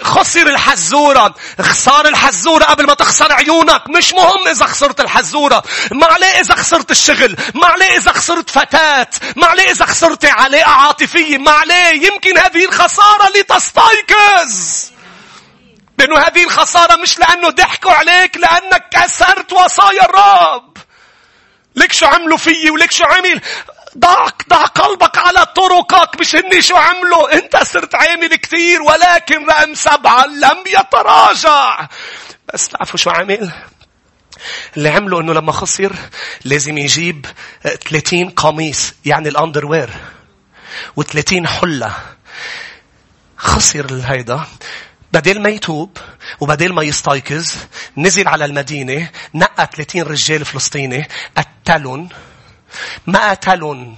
خسر الحزورة خسار الحزورة قبل ما تخسر عيونك. مش مهم إذا خسرت الحزورة ما عليه إذا خسرت الشغل. ما عليه إذا خسرت فتاة. ما عليه إذا خسرت علاقة عاطفية. ما عليه. يمكن هذه الخسارة لتستيقظ. لأنه هذه الخسارة مش لأنه ضحكوا عليك لأنك كسرت وصايا الرب. لك شو عملوا فيي ولك شو عمل. ضع, ضع قلبك على طرقك مش إني شو عملوا أنت صرت عامل كثير ولكن رقم سبعة لم يتراجع. بس تعرفوا شو عمل اللي عمله إنه لما خسر لازم يجيب 30 قميص يعني الأندروير و30 حلة. خسر الهيدا بدل ما يتوب وبدل ما يستيقظ نزل على المدينة نقى 30 رجال فلسطيني قتلهم. ما قتلهم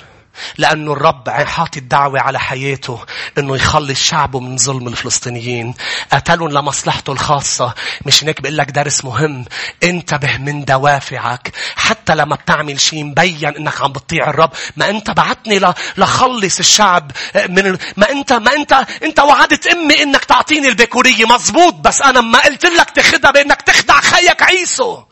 لأنه الرب حاطط الدعوة على حياته أنه يخلص شعبه من ظلم الفلسطينيين. قتلهم لمصلحته الخاصة. مش هيك بقول لك درس مهم. انتبه من دوافعك. حتى لما بتعمل شيء مبين أنك عم بتطيع الرب. ما أنت بعتني لخلص الشعب من ال... ما أنت ما أنت أنت وعدت أمي أنك تعطيني البكورية مزبوط بس أنا ما قلت لك تاخدها بأنك تخدع خيك عيسو.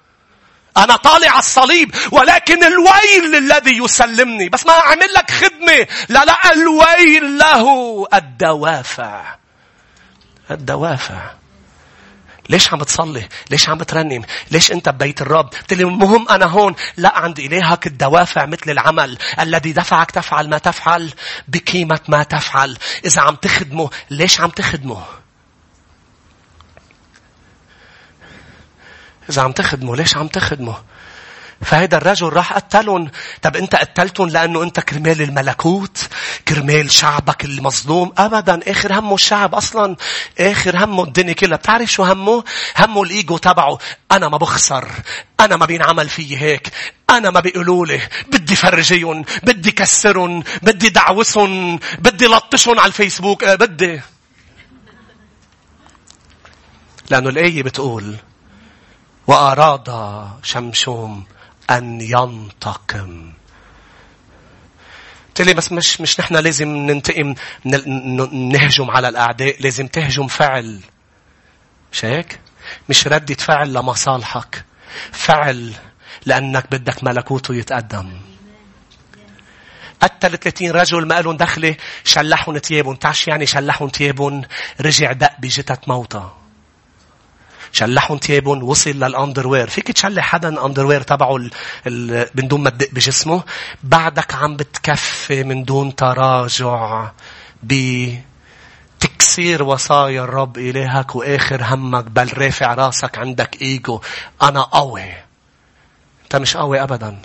أنا طالع على الصليب ولكن الويل الذي يسلمني بس ما أعمل لك خدمة لا لا الويل له الدوافع الدوافع ليش عم بتصلي؟ ليش عم بترنم؟ ليش أنت ببيت الرب؟ لي المهم أنا هون. لا عند إلهك الدوافع مثل العمل. الذي دفعك تفعل ما تفعل بقيمة ما تفعل. إذا عم تخدمه ليش عم تخدمه؟ إذا عم تخدمه ليش عم تخدمه؟ فهذا الرجل راح قتلهم. طب أنت قتلتهم لأنه أنت كرمال الملكوت؟ كرمال شعبك المظلوم؟ أبدا. آخر همه الشعب أصلا. آخر همه الدنيا كلها. بتعرف شو همه؟ همه الإيجو تبعه. أنا ما بخسر. أنا ما بينعمل فيي هيك. أنا ما بيقولوا لي بدي فرجيهم بدي كسرهم بدي دعوسهم بدي لطشهم على الفيسبوك أه بدي لأنه الآية بتقول وأراد شمشوم أن ينتقم. قلت لي بس مش مش نحن لازم ننتقم نهجم على الأعداء لازم تهجم فعل. مش هيك؟ مش ردة فعل لمصالحك. فعل لأنك بدك ملكوته يتقدم. قتل 30 رجل ما قالوا دخلة شلحهم ثيابهم. تعرف يعني شلحهم ثيابهم؟ رجع دق بجثة موتى شلحهم تيابهم وصل للأندروير. فيك تشلح حدا الأندروير تبعه ال... ال... من دون ما تدق بجسمه؟ بعدك عم بتكفي من دون تراجع بتكسير وصايا الرب إلهك وآخر همك بل رافع راسك عندك إيجو. أنا قوي. أنت مش قوي أبداً.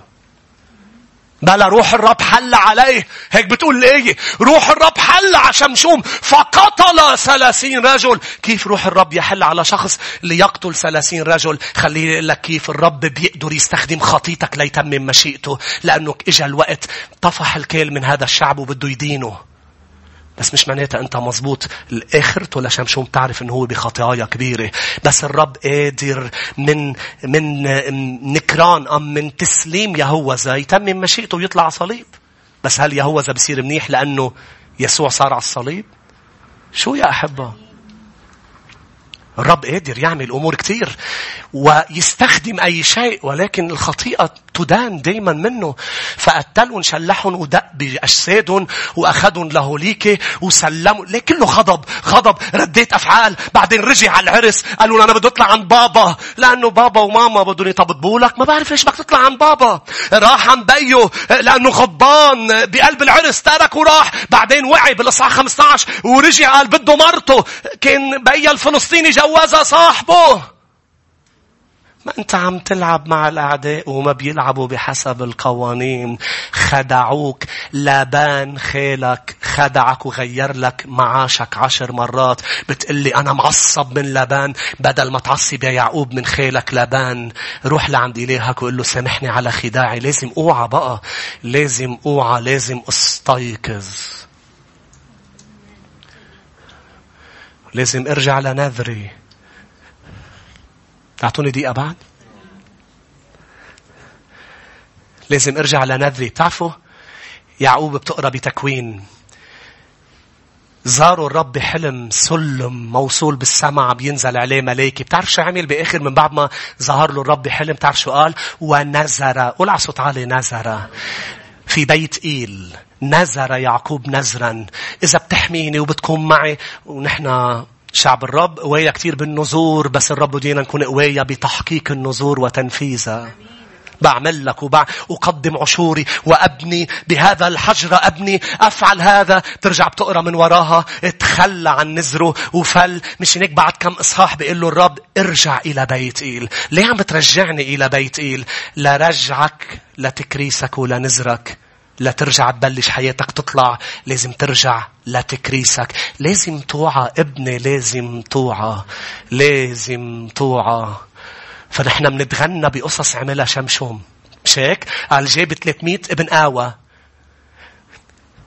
بلا روح الرب حل عليه. هيك بتقول إيه روح الرب حل على شمشوم فقتل ثلاثين رجل. كيف روح الرب يحل على شخص ليقتل ثلاثين رجل؟ خليني أقول لك كيف الرب بيقدر يستخدم خطيتك ليتمم مشيئته. لأنه اجى الوقت طفح الكيل من هذا الشعب وبده يدينه. بس مش معناتها أنت مزبوط آخرته لشمشوم تعرف أنه هو بخطايا كبيرة بس الرب قادر من من نكران أم من تسليم يهوذا يتمم مشيئته ويطلع على صليب بس هل يهوذا بصير منيح لأنه يسوع صار على الصليب؟ شو يا أحبة؟ الرب قادر يعمل أمور كثير ويستخدم أي شيء ولكن الخطيئة تدان دايما منه. فقتلهم شلحهم ودق بأجسادهم وأخذهم لهوليكي وسلموا. ليه كله غضب غضب رديت أفعال. بعدين رجع على العرس قالوا أنا بدي أطلع عن بابا. لأنه بابا وماما بدهم يطبطبوا لك. ما بعرف ليش بدك تطلع عن بابا. راح عن بيو لأنه غضبان بقلب العرس. ترك وراح. بعدين وعي بالإصحاح 15 ورجع قال بده مرته. كان بيا الفلسطيني جوازها صاحبه. أنت عم تلعب مع الأعداء وما بيلعبوا بحسب القوانين. خدعوك لابان خالك خدعك وغير لك معاشك عشر مرات. بتقلي أنا معصب من لابان بدل ما تعصب يا يعقوب من خالك لابان روح لعند إلهك وقل له سامحني على خداعي. لازم أوعى بقى. لازم أوعى لازم أستيقظ. لازم أرجع لنذري. تعطوني دقيقة بعد؟ لازم أرجع لنذري. بتعرفوا؟ يعقوب بتقرأ بتكوين. زاروا الرب بحلم سلم موصول بالسماء بينزل عليه ملايكي. بتعرف شو عمل بآخر من بعد ما ظهر له الرب بحلم؟ بتعرف شو قال؟ ونزر. قول على صوت عالي نزر. في بيت إيل. نزر يعقوب نزرا. إذا بتحميني وبتكون معي ونحن شعب الرب قوية كثير بالنزور بس الرب بدينا نكون قوية بتحقيق النزور وتنفيذها بعمل لك وبع... أقدم عشوري وأبني بهذا الحجر أبني أفعل هذا. ترجع بتقرأ من وراها تخلى عن نزره وفل. مش هيك بعد كم إصحاح بيقول له الرب ارجع إلى بيت إيل. ليه عم بترجعني إلى بيت إيل؟ لرجعك لتكريسك ولنزرك. لا ترجع تبلش حياتك تطلع لازم ترجع لتكريسك لازم توعى ابني لازم توعى لازم توعى. فنحن بنتغنى بقصص عملها شمشوم. مش هيك؟ قال جاب 300 ابن آوى.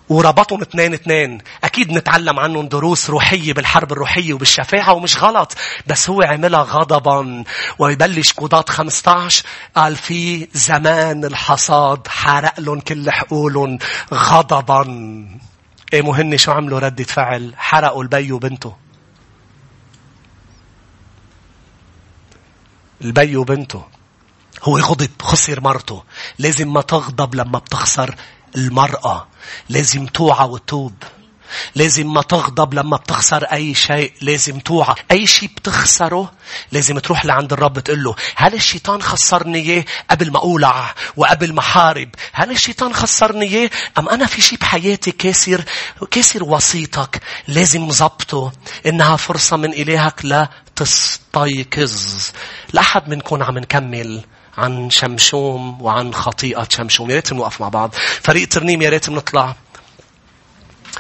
وربطهم اثنين اثنين. أكيد نتعلم عنهم دروس روحية بالحرب الروحية وبالشفاعة ومش غلط. بس هو عملها غضبا. ويبلش قضاة 15 قال في زمان الحصاد حرق لهم كل حقولهم غضبا. إيه مهني شو عملوا ردة فعل؟ حرقوا البي وبنته. البي وبنته. هو غضب خسر مرته. لازم ما تغضب لما بتخسر المرأة. لازم توعى وتوب لازم ما تغضب لما بتخسر أي شيء. لازم توعى. أي شيء بتخسره لازم تروح لعند الرب تقول له هل الشيطان خسرني إياه قبل ما أولع وقبل ما حارب؟ هل الشيطان خسرني إياه أم أنا في شيء بحياتي كاسر كاسر وسيطك؟ لازم ضبطه إنها فرصة من إلهك لا تستيقظ. لأحد منكم عم نكمل. عن شمشوم وعن خطيئة شمشوم. يا ريت نوقف مع بعض. فريق ترنيم يا ريت نطلع.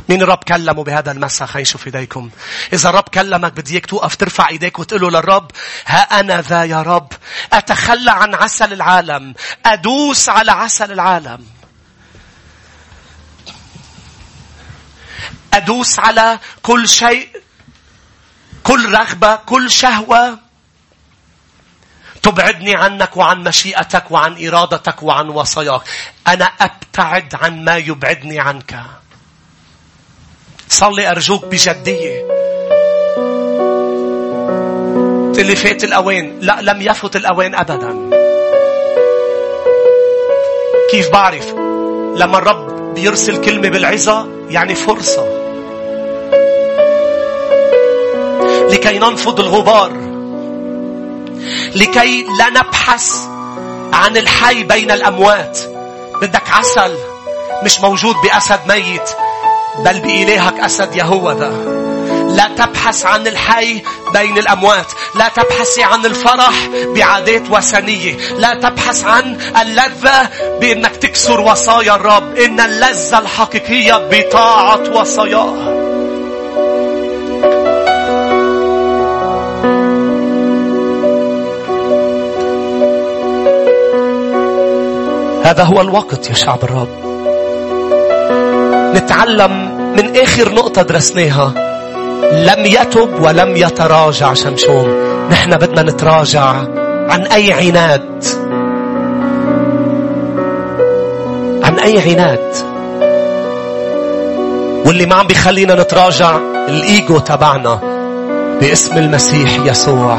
مين الرب كلمه بهذا المساء؟ خلينا نشوف إيديكم. إذا الرب كلمك بدي اياك توقف ترفع إيديك وتقول له للرب ها أنا ذا يا رب. أتخلى عن عسل العالم. أدوس على عسل العالم. أدوس على كل شيء كل رغبة كل شهوة. تبعدني عنك وعن مشيئتك وعن إرادتك وعن وصاياك. أنا أبتعد عن ما يبعدني عنك. صلي أرجوك بجدية. اللي فات الأوان. لا لم يفت الأوان أبدا. كيف بعرف؟ لما الرب بيرسل كلمة بالعظة يعني فرصة. لكي ننفض الغبار لكي لا نبحث عن الحي بين الأموات. بدك عسل مش موجود بأسد ميت بل بإلهك أسد يهوذا. لا تبحث عن الحي بين الأموات لا تبحث عن الفرح بعادات وثنية لا تبحث عن اللذة بأنك تكسر وصايا الرب. إن اللذة الحقيقية بطاعة وصاياه هذا هو الوقت يا شعب الرب. نتعلم من آخر نقطة درسناها. لم يتب ولم يتراجع شمشون. نحن بدنا نتراجع عن أي عناد. عن أي عناد. واللي ما عم بيخلينا نتراجع الإيجو تبعنا باسم المسيح يسوع.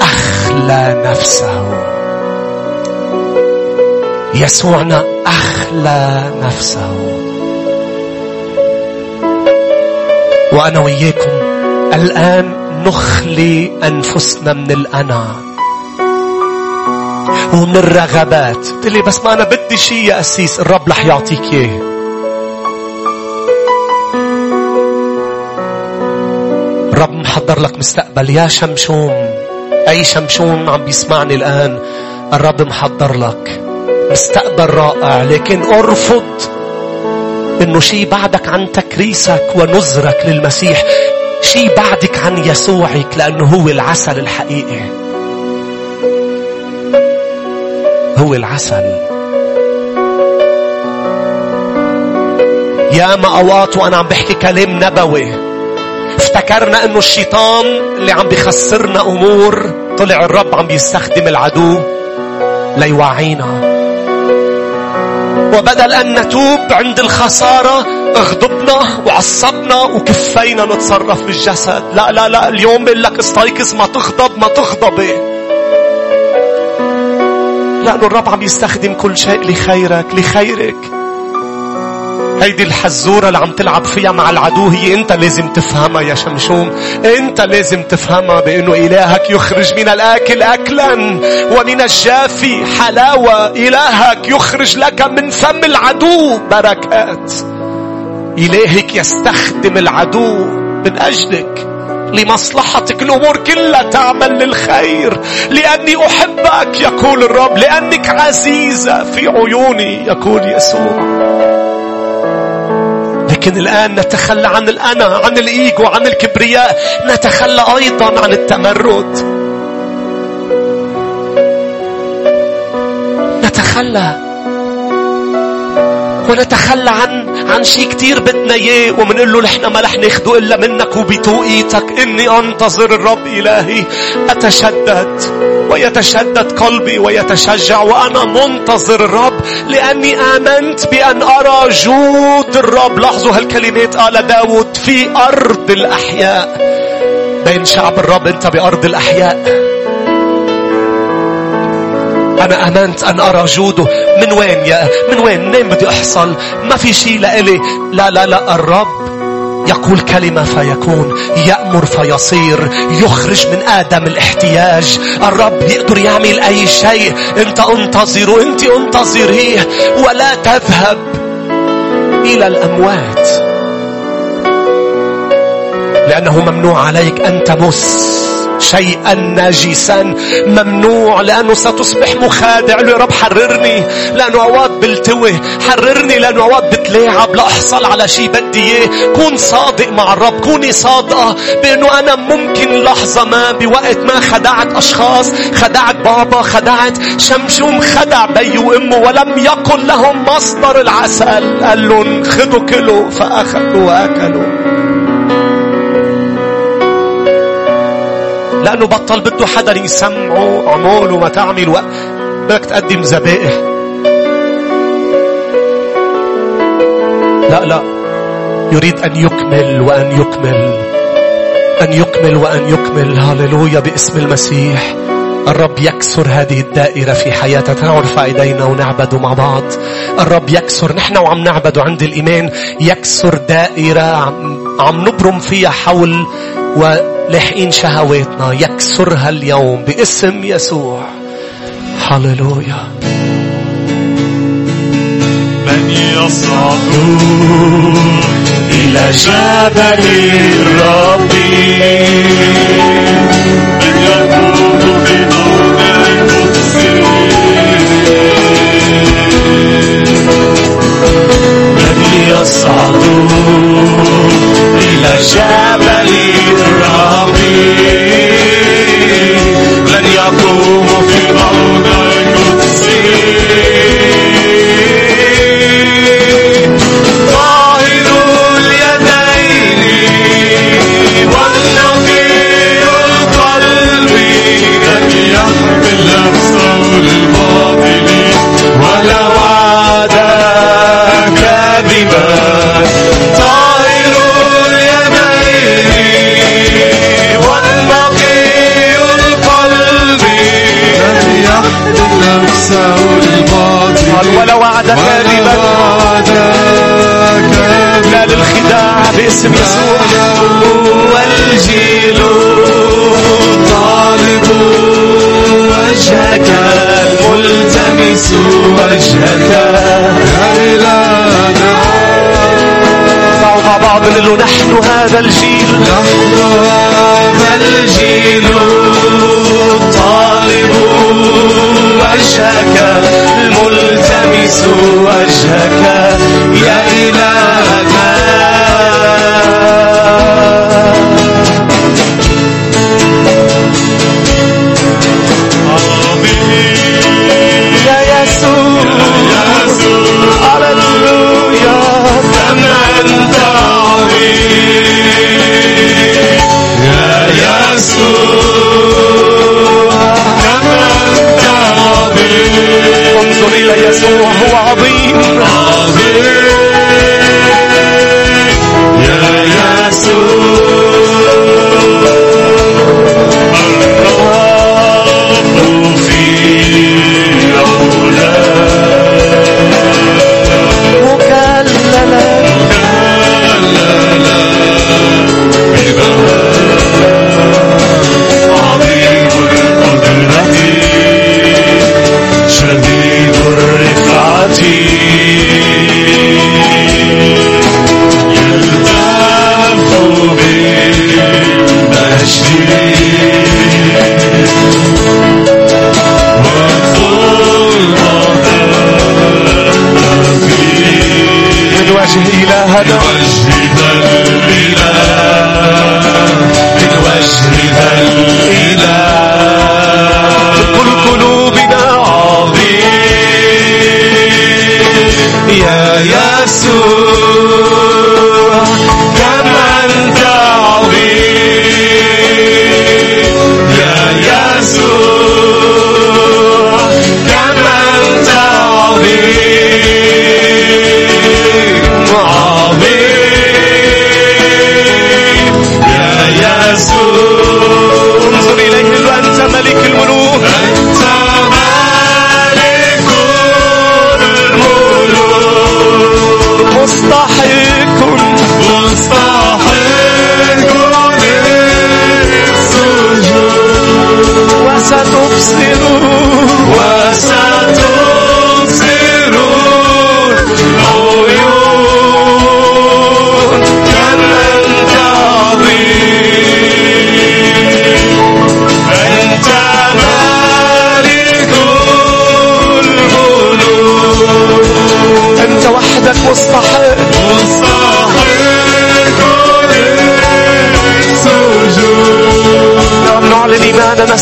أخلى نفسه. يسوعنا أخلى نفسه. وأنا وياكم الآن نخلي أنفسنا من الأنا. ومن الرغبات. لي بس ما أنا بدي شيء يا أسيس الرب رح يعطيك إياه. الرب محضر لك مستقبل. يا شمشون أي شمشون عم بيسمعني الآن الرب محضر لك. مستقبل رائع لكن ارفض انه شيء بعدك عن تكريسك ونذرك للمسيح شيء بعدك عن يسوعك لأنه هو العسل الحقيقي. هو العسل. يا ما أوقات وأنا عم بحكي كلام نبوي افتكرنا إنه الشيطان اللي عم بيخسرنا أمور طلع الرب عم بيستخدم العدو ليوعينا. وبدل أن نتوب عند الخسارة اغضبنا وعصبنا وكفينا نتصرف بالجسد. لا لا لا اليوم بقول لك استيقظ ما تغضب ما تغضبي لأنه الرب عم يستخدم كل شيء لخيرك لخيرك. هيدي الحزورة اللي عم تلعب فيها مع العدو هي أنت لازم تفهمها يا شمشوم. أنت لازم تفهمها بأنه إلهك يخرج من الآكل أكلا. ومن الجافي حلاوة. إلهك يخرج لك من فم العدو. بركات. إلهك يستخدم العدو من أجلك لمصلحتك. الأمور كلها تعمل للخير. لأني أحبك يقول الرب. لأنك عزيزة في عيوني يقول يسوع. لكن الآن نتخلى عن الأنا عن الإيجو عن الكبرياء. نتخلى أيضا عن التمرد. نتخلى. ونتخلى عن عن شيء كتير بدنا إياه ومنقول له نحن ما رح ناخده إلا منك وبتوقيتك. إني أنتظر الرب إلهي. أتشدد ويتشدد قلبي ويتشجع وأنا منتظر الرب. لأني آمنت بأن أرى جود الرب. لاحظوا هالكلمات قال داود في أرض الأحياء. بين شعب الرب أنت بأرض الأحياء. أنا آمنت أن أرى جوده. من وين يا من وين؟ منين بدي أحصل. ما في شيء لإلي. لا لا لا الرب يقول كلمة فيكون يأمر فيصير يخرج من آدم الاحتياج. الرب يقدر يعمل أي شيء. أنت انتظره أنت انتظريه ولا تذهب إلى الأموات. لأنه ممنوع عليك أن تمس شيئا نجسا ممنوع لأنه ستصبح مخادع. يا رب حررني لأنه بلتوي حررني لأنه أوقات بتلاعب لأحصل على شيء بدي إياه. كون صادق مع الرب كوني صادقة بأنه أنا ممكن لحظة ما بوقت ما خدعت أشخاص خدعت بابا خدعت شمشوم خدع بي وأمه ولم يقل لهم مصدر العسل. قال لهم خذوا كلوا فأخذوا وأكلوا. لأنه بطل بده حدا يسمعه عمول وما تعمل بدك تقدم ذبائح لا لا. يريد أن يكمل وأن يكمل أن يكمل وأن يكمل. هللويا باسم المسيح. الرب يكسر هذه الدائرة في حياتنا. نرفع ايدينا ونعبد مع بعض. الرب يكسر نحن وعم نعبد عند الإيمان. يكسر دائرة عم, عم نبرم فيها حول لاحقين شهواتنا. يكسرها اليوم باسم يسوع. هللويا. من يصعد إلى جبل الرب من في موضع القدس من يصعد إلى جبل الرب كاذبا. لا للخداع باسم يسوع. والجيل طالب وجهك. الملتمس وجهك. يا إلهنا مع بعض نقول نحن هذا الجيل. نحن هذا الجيل طالب وجهك. الملتمس وجهك يا إلهنا يسوع هو عظيم. عظيم. والظلمة من وجه وجه ذا من وجه ذا كل قلوبنا عظيم يا يسوع.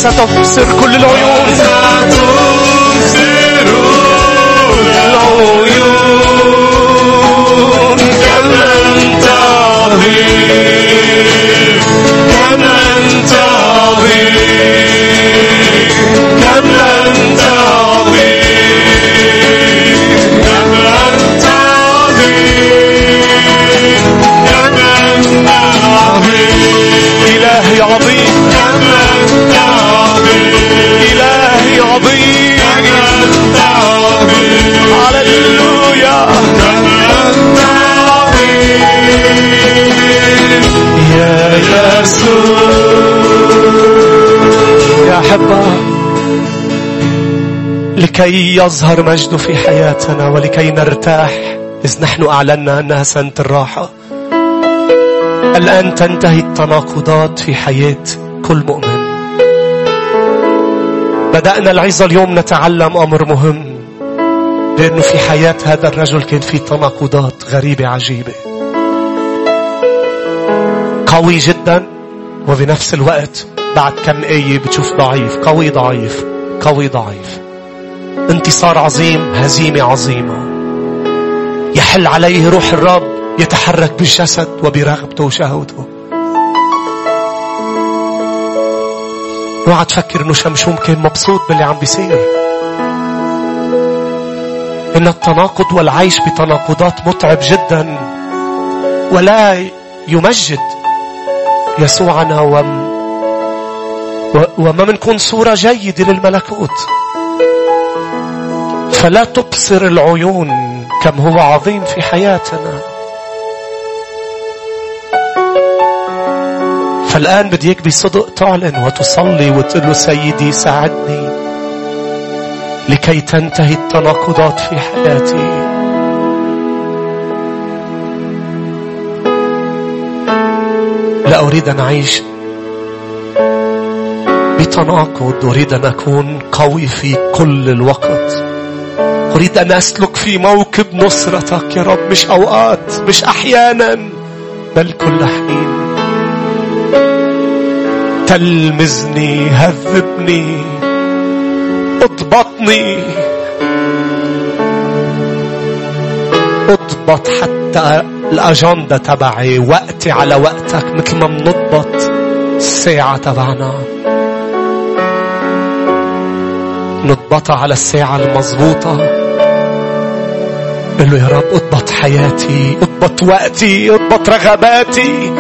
Santo لكي يظهر مجده في حياتنا ولكي نرتاح إذ نحن أعلنا أنها سنة الراحة. الآن تنتهي التناقضات في حياة كل مؤمن. بدأنا العظة اليوم نتعلم أمر مهم لأنه في حياة هذا الرجل كان في تناقضات غريبة عجيبة. قوي جدا وبنفس الوقت بعد كم آية بتشوف ضعيف. قوي ضعيف قوي ضعيف. انتصار عظيم هزيمة عظيمة. يحل عليه روح الرب يتحرك بالجسد وبرغبته وشهوته. اوعى تفكر إنه شمشوم كان مبسوط باللي عم بيصير. إن التناقض والعيش بتناقضات متعب جدا ولا يمجد يسوعنا وم وما منكون صورة جيدة للملكوت. فلا تبصر العيون كم هو عظيم في حياتنا. فالآن بدي بصدق تعلن وتصلي وتقول له سيدي ساعدني لكي تنتهي التناقضات في حياتي. لا أريد أن أعيش بتناقض أريد أن أكون قوي في كل الوقت. أريد أن أسلك في موكب نصرتك يا رب مش أوقات مش أحيانا بل كل حين. تلمذني هذبني اضبطني. اضبط حتى الأجندة تبعي وقتي على وقتك مثل ما بنضبط الساعة تبعنا. نضبطها على الساعة المضبوطة. قل له يا رب أضبط حياتي أضبط وقتي أضبط رغباتي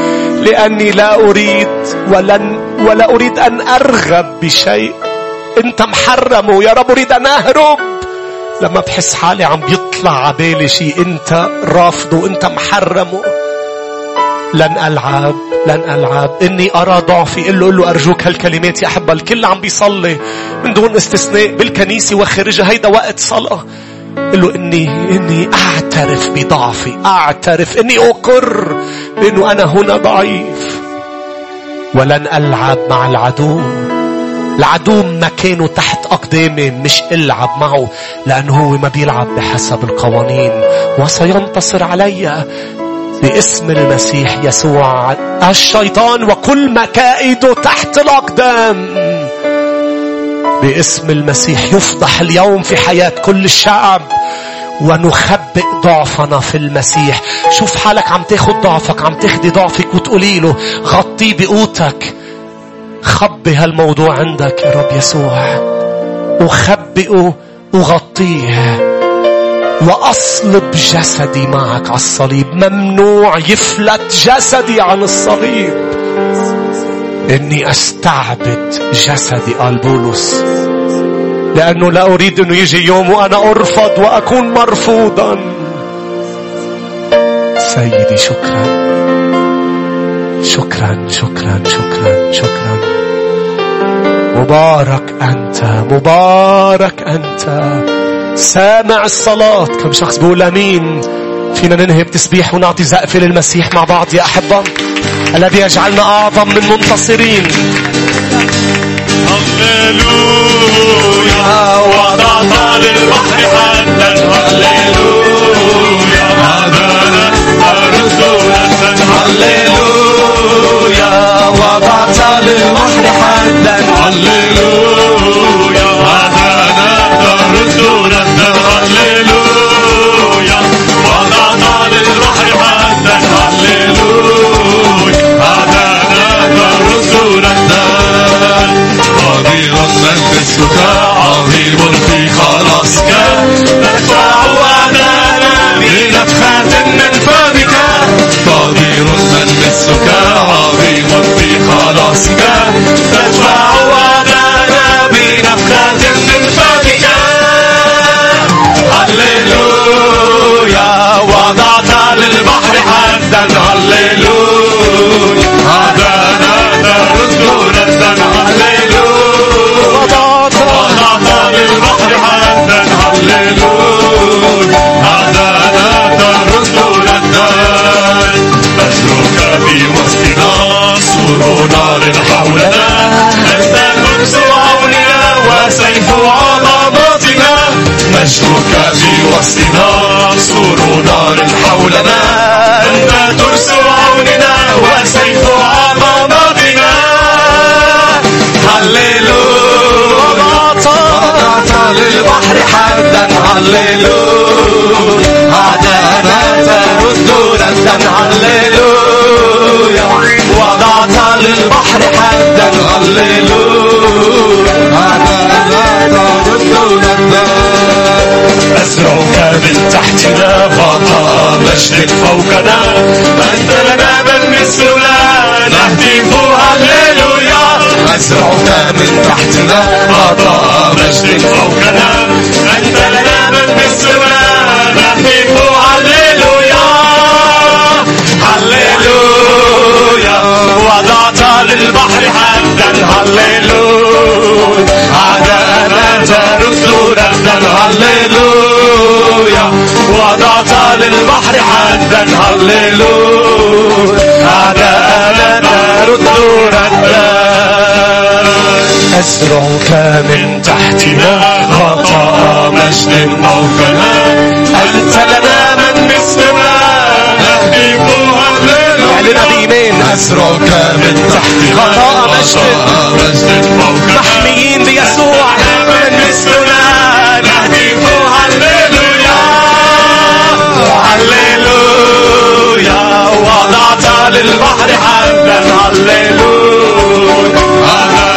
لأني لا أريد ولن ولا أريد أن أرغب بشيء. أنت محرمه يا رب أريد أن أهرب. لما بحس حالي عم بيطلع عبالي شيء أنت رافضه أنت محرمه لن ألعب لن ألعب. إني أرى ضعفي قل له قل له أرجوك هالكلمات يا أحبة. الكل عم بيصلي من دون استثناء بالكنيسة وخارجها. هيدا وقت صلاة. له اني إني أعترف بضعفي. أعترف إني أقر بأنه أنا هنا ضعيف. ولن ألعب مع العدو. العدو مكانه تحت أقدامي مش ألعب معه لأنه هو ما بيلعب بحسب القوانين. وسينتصر علي باسم المسيح يسوع. الشيطان وكل مكائده تحت الأقدام. باسم المسيح يفضح اليوم في حياة كل الشعب ونخبئ ضعفنا في المسيح. شوف حالك عم تاخد ضعفك عم تاخدي ضعفك وتقولي له غطيه بقوتك. خبي هالموضوع عندك يا رب يسوع. وخبئه وغطيه. وأصلب جسدي معك على الصليب. ممنوع يفلت جسدي عن الصليب. إني أستعبد جسدي قال بولس. لأنه لا أريد أنه يجي يوم وأنا أرفض وأكون مرفوضا. سيدي شكرا. شكرا شكرا شكرا شكرا. مبارك أنت مبارك أنت. سامع الصلاة. كم شخص بيقول أمين. فينا ننهي بتسبيح ونعطي زقفة للمسيح مع بعض يا أحبة. الذي يجعلنا أعظم من منتصرين. هللويا وضعت للبحر حدا هللويا هدانا رسولا هللويا وضعت للبحر حدا هللويا مثلك عظيم في خلاصك. ندفع أعداءنا بنفخات من فمك. قدير من مثلك عظيم في خلاصك. ندفع أعداءنا بنفخات من فمك. هللويا وضعت للبحر حدا. هللويا. نار حولنا. أنت كنز عوننا وسيف عظمتنا مجدك في وسطنا سور نار حولنا. أنت ترس عوننا وسيف عظمتنا هللويا. وضعت للبحر حدا هللويا هدانا ترد ردا وضعت للبحر حدا هللويا هدانا ترد ردا أزرعك من تحتنا غطاء مجد فوقنا. أنت لنا من مثلنا؟ نهتف هللويا أزرعك من تحتنا غطاء مجد فوقنا. هللويا عدانا رسل رسلا هللويا وضعت للبحر حدا هللويا عدانا رسل رسلا أسرعك من تحتنا خطأ مجد موتنا أنت لنا من مثلنا نهدي هللويا اعلنها بإيمان أزرعك من تحت غطاء فوقنا محميين بيسوع. من مثلنا نهديك هللويا. هللويا. وضعت للبحر حدا هللويا. هذا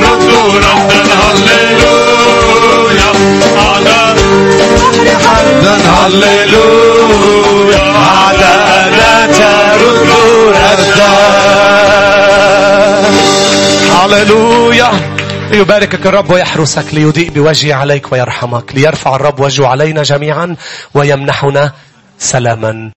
نرد ردا هللويا. هذا حدا هللويا. عدانا ردا هللويا. ليباركك الرب ويحرسك ليضيء بوجهه عليك ويرحمك ليرفع الرب وجهه علينا جميعا ويمنحنا سلاما.